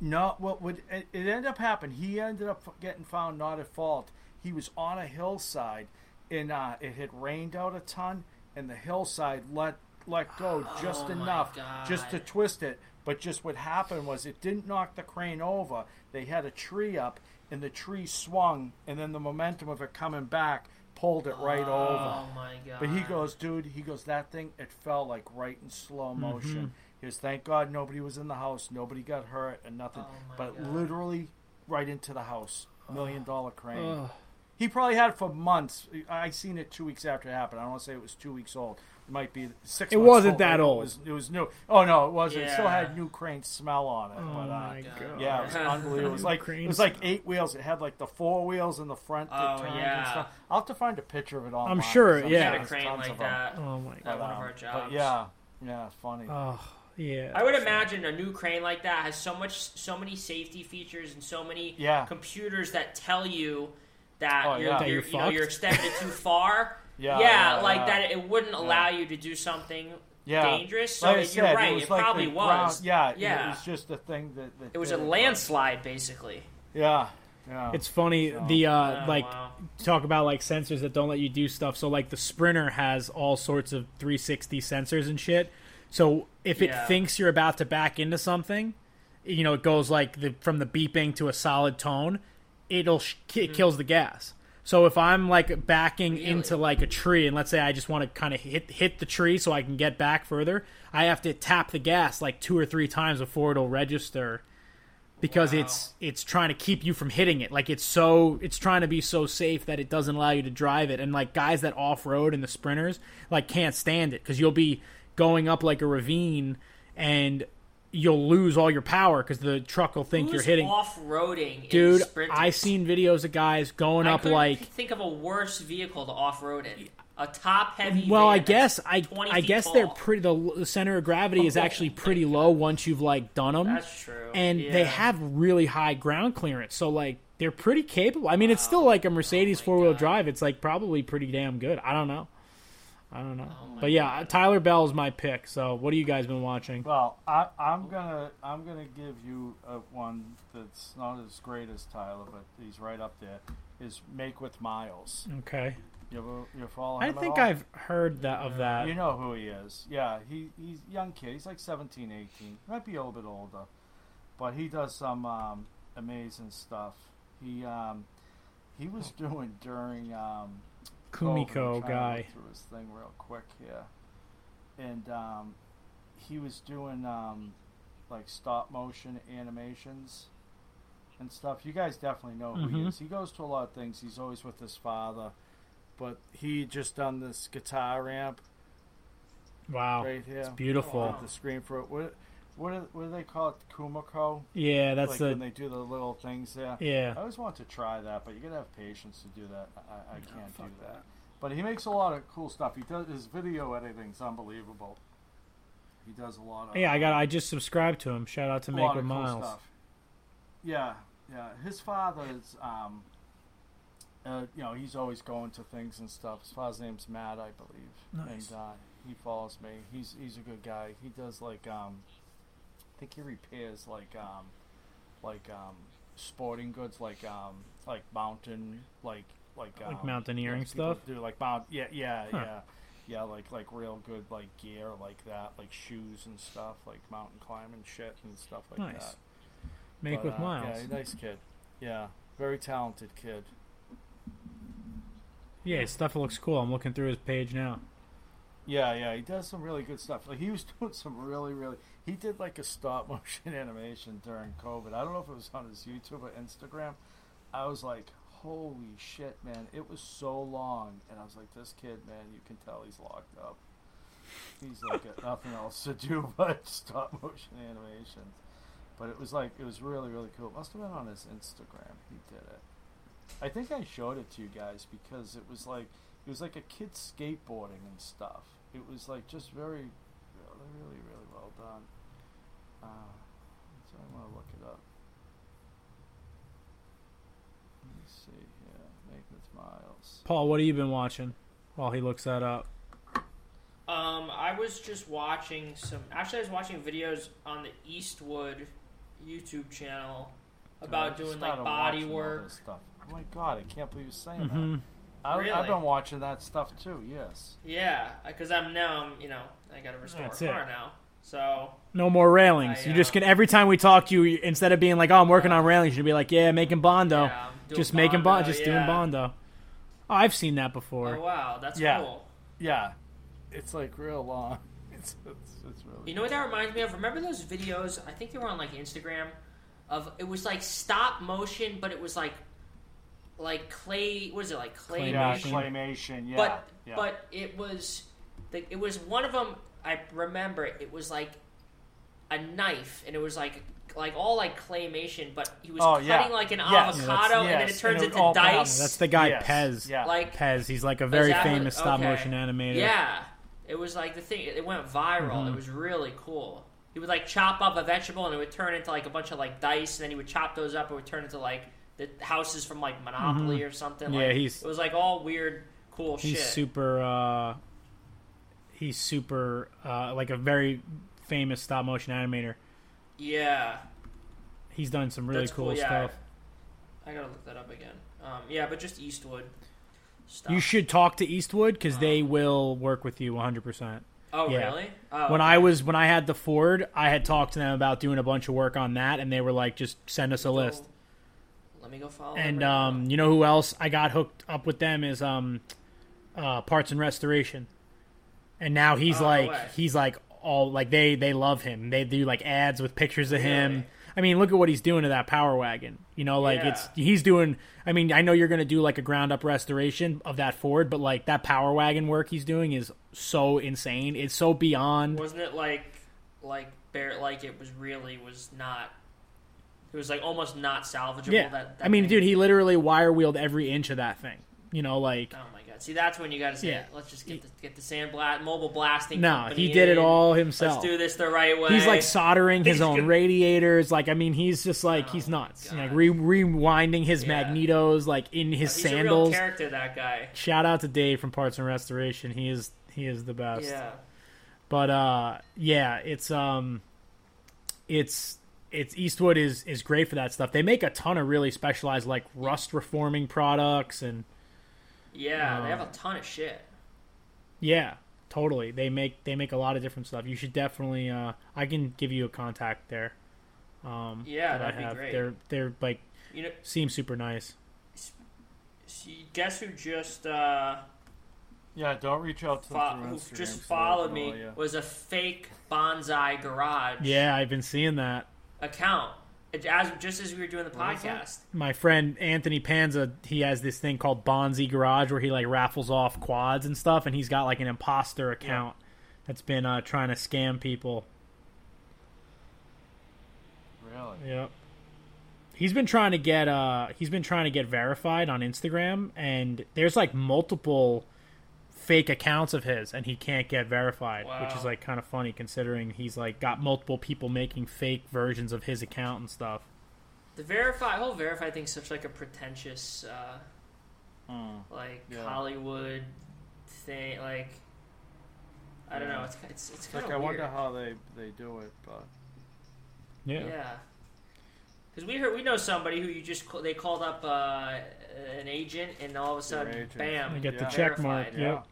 no, what would it, it ended up happening? He ended up getting found not at fault. He was on a hillside, and uh, it had rained out a ton, and the hillside let let go just Oh my enough, just to twist it. But just what happened was it didn't knock the crane over. They had a tree up, and the tree swung, and then the momentum of it coming back pulled it right over. Oh my god! But he goes, dude, he goes, that thing, it fell like right in slow Mm-hmm. motion. He goes, thank God nobody was in the house, nobody got hurt and nothing. Oh my but God. literally right into the house. Million dollar crane. Ugh. He probably had it for months. I I seen it two weeks after it happened. I don't want to say it was two weeks old. It might be six It months wasn't old. that It old. was, it was new. Oh, no, it wasn't. It still had new crane smell on it. Oh but, uh, my God. god. yeah, it was unbelievable. It was like Crane it was like eight wheels. It had like the four wheels in the front that Oh, turned yeah. and stuff. I'll have to find a picture of it online. sure, 'cause yeah. had a crane like of 'em. that Oh my at god. one of our but jobs. yeah, yeah, funny. Oh yeah. I would imagine a new crane like that has so much, so many safety features and so many Yeah. computers that tell you that Oh, you're, yeah. You're, you're you know, you're fucked? extended it too far. Yeah, yeah, yeah, like yeah. that. It wouldn't allow you to do something yeah. dangerous. So Like I you're said, right. It, It, like probably the was. ground- yeah, yeah. It was just a thing that. that It was a did landslide, basically. Yeah, yeah. It's funny So- the uh Yeah, like wow. talk about like sensors that don't let you do stuff. So like the Sprinter has all sorts of 360 sensors and shit. So if it Yeah. thinks you're about to back into something, you know, it goes like the from the beeping to a solid tone, it'll sh- it Mm-hmm. kills the gas. So if I'm like backing into like a tree, and let's say I just want to kind of hit hit the tree so I can get back further, I have to tap the gas like two or three times before it'll register, because Wow. it's it's trying to keep you from hitting it. Like it's so it's trying to be so safe that it doesn't allow you to drive it. And like guys that off road and the sprinters like can't stand it because you'll be going up like a ravine and you'll lose all your power because the truck will think Who's you're hitting. off-roading. Dude? I seen videos of guys going I up like think of a worse vehicle to off-road in. A top-heavy. well van i guess i i guess they're pretty the, the center of gravity is Oh actually pretty God. low once you've like done them That's true. and yeah. they have really high ground clearance so like they're pretty capable i mean it's still like a mercedes Oh four-wheel God. drive it's like probably pretty damn good i don't know i don't know Oh but yeah tyler bell is my pick so what have you guys been watching Well, I, I'm gonna I'm gonna give you a, one that's not as great as Tyler, but he's right up there. Is Make with Miles. okay You ever you follow i him at think all? i've heard that of that You know who he is. Yeah, he he's a young kid. He's like 17, 18. He might be a little bit older, but he does some um, amazing stuff. He um, he was doing during um, COVID. I'm kumiko guy through his thing real quick here, and um, he was doing um, like stop motion animations and stuff. You guys definitely know who he Mhm. is. He goes to a lot of things. He's always with his father, but he just done this guitar ramp wow right here. it's beautiful With the screen for it. What what do, what do they call it? Kumiko. yeah that's like the when they do the little things there. yeah I always want to try that, but you gotta have patience to do that. I, I can't do fuck that. But he makes a lot of cool stuff. He does his video editing's unbelievable. He does a lot of yeah i got i just subscribed to him shout out to a lot of cool miles stuff. Yeah, yeah. His father is, um, uh, you know, he's always going to things and stuff. His father's name's Matt, I believe, Nice. and uh, he follows me. He's he's a good guy. He does like, um, I think he repairs like, um, like um, sporting goods, like um, like mountain, like like Like um, mountaineering yeah, stuff? Do like mount, yeah, yeah, Huh. yeah. Yeah, like like real good like gear like that, like shoes and stuff, like mountain climbing shit and stuff like Nice. that. make But, with uh, miles Yeah, nice kid. Yeah, very talented kid. Yeah, his stuff looks cool. I'm looking through his page now. Yeah, yeah, he does some really good stuff. Like he was doing some really, really. He did like a stop motion animation during COVID. I don't know if it was on his YouTube or Instagram. I was like, holy shit, man! It was so long, and I was like, this kid, man, you can tell he's locked up. He's like got nothing else to do but stop motion animations. But it was like it was really, really cool. It must have been on his Instagram. He did it. I think I showed it to you guys because it was like it was like a kid skateboarding and stuff. It was like just very, really, really, really well done. Uh, so I want to look it up. Let me see here. Make with Miles. Paul, what have you been watching while he looks that up? Um, I was just watching some. Actually, I was watching videos on the Eastwood YouTube channel about Dude, doing like body work. stuff. Oh my god! I can't believe you're saying hmm that. I, Really? I've been watching that stuff too. Yes. Yeah, because I'm now I'm you know I got to restore That's a car it. now. So No more railings. I, you just uh, can every time we talk to you, instead of being like, "Oh, I'm working on railings," you'd be like, "Yeah, making bondo, Yeah, I'm doing just making bondo, Bondo, just doing yeah. bondo." Oh, I've seen that before. oh wow, that's Yeah. cool. Yeah. It's like real long. It's it's, it's really. You know what that reminds me of? Remember those videos? I think they were on like Instagram. Of it was like stop motion, but it was like like clay. What is it like clay? yeah, Claymation. claymation. Yeah. but yeah. but it was the, it was one of them. I remember it was like a knife, and it was like like all like claymation, but he was Oh, cutting yeah. like an Yes. Yeah, that's- avocado, and then it turns it into all powder. dice. That's the guy Yes, PES. Yeah. like PES. He's like a very that what- famous stop okay. motion animator. Yeah, it was like the thing. It went viral. Mm-hmm. It was really cool. He would like chop up a vegetable, and it would turn into like a bunch of like dice, and then he would chop those up, and it would turn into like the houses from like Monopoly or something. Mm-hmm. Yeah, like, he's- it was like all weird, cool shit. He's shit. super. uh He's super, uh like a very famous stop motion animator. yeah, He's done some really That's cool, cool, yeah. stuff. I gotta look that up again. Um, yeah, but just Eastwood. Stuff. You should talk to Eastwood because Uh-huh. they will work with you 100. percent Oh, Yeah. really? Oh, When okay. I was when I had the Ford, I had talked to them about doing a bunch of work on that, and they were like, "Just send us a list." Let me go follow. And right um, you know who else I got hooked up with them is um, uh, Parts and Restoration, and now he's Oh, like way. he's like all like they they love him. They do like ads with pictures of him. I mean, look at what he's doing to that Power Wagon. You know, like it's he's doing. I mean, I know you're gonna do like a ground up restoration of that Ford, but like that Power Wagon work he's doing is so insane. It's so beyond. wasn't it like like bare like it was really was not. It was like almost not salvageable. Yeah, That, that I mean, thing. dude, he literally wire wheeled every inch of that thing. You know, like Oh my god! See, that's when you got to say, Yeah. "Let's just get the, get the sandblast mobile blasting." No, he did it all himself. Let's do this the right way. he's like soldering his own radiators. Like, I mean, he's just like he's nuts. Like re- rewinding his Yeah. magnetos, like in his He's sandals. character, that guy. Shout out to Dave from Parts and Restoration. He is he is the best. Yeah. But uh, yeah, it's um, it's it's Eastwood is is great for that stuff. They make a ton of really specialized like rust reforming products and Yeah, they have a ton of shit. yeah, totally. They make they make a lot of different stuff. You should definitely uh, I can give you a contact there. Um, Yeah, that I that'd be have. great. They're they're like You know, seem super nice. guess who just uh, Yeah, don't reach out to fo- them who Instagram. just followed can me follow you. was a fake bonsai garage Yeah, I've been seeing that. Account. As just as we were doing the What is that? podcast. My friend Anthony Panza, he has this thing called Bonzi Garage where he like raffles off quads and stuff, and he's got like an imposter account that's been uh, trying to scam people. Really? Yep. He's been trying to get uh he's been trying to get verified on Instagram and there's like multiple fake accounts of his and he can't get verified, which is like kind of funny considering he's like got multiple people making fake versions of his account and stuff. The verify whole verify thing's such like a pretentious uh, Hmm. like Yeah. Hollywood thing. Like I don't Yeah. know. It's it's it's It's kind like of I weird. wonder how they they do it, but Yeah. Yeah. Because we heard we know somebody who you just call, they called up uh, an agent and all of a sudden, bam, They get the check mark. verified. Yep.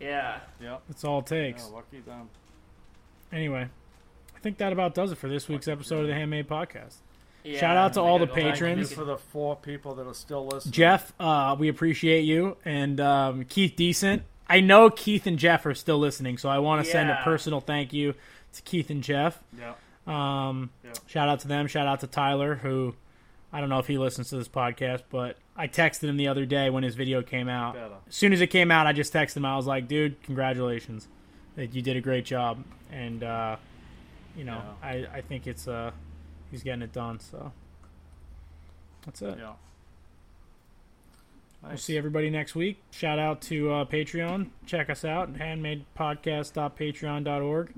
Yeah. yeah, That's all it takes. yeah, lucky them. Anyway, I think that about does it for this week's episode of the Handmade Podcast. yeah. Shout out to all the go back and patrons. make Thank it- you for the four people that are still listening. Jeff, uh, we appreciate you, and um, Keith Decent. I know Keith and Jeff are still listening, so I want to send a personal thank you to Keith and Jeff. Yeah, Um, Yeah. Shout out to them. Shout out to Tyler, who I don't know if he listens to this podcast, but I texted him the other day when his video came out. Better. As soon as it came out, I just texted him. I was like, "Dude, congratulations! That you did a great job." And uh, you know, I I think it's uh he's getting it done. So that's it. yeah. We'll see everybody next week. Shout out to uh, Patreon. Check us out handmadepodcast.patreon.org.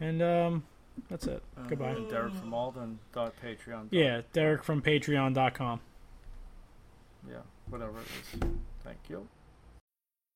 And um, that's it. Uh, Goodbye. and Derek from Malden. Dot Patreon. Yeah, Derek from patreon.com. Yeah, whatever it is. Thank you.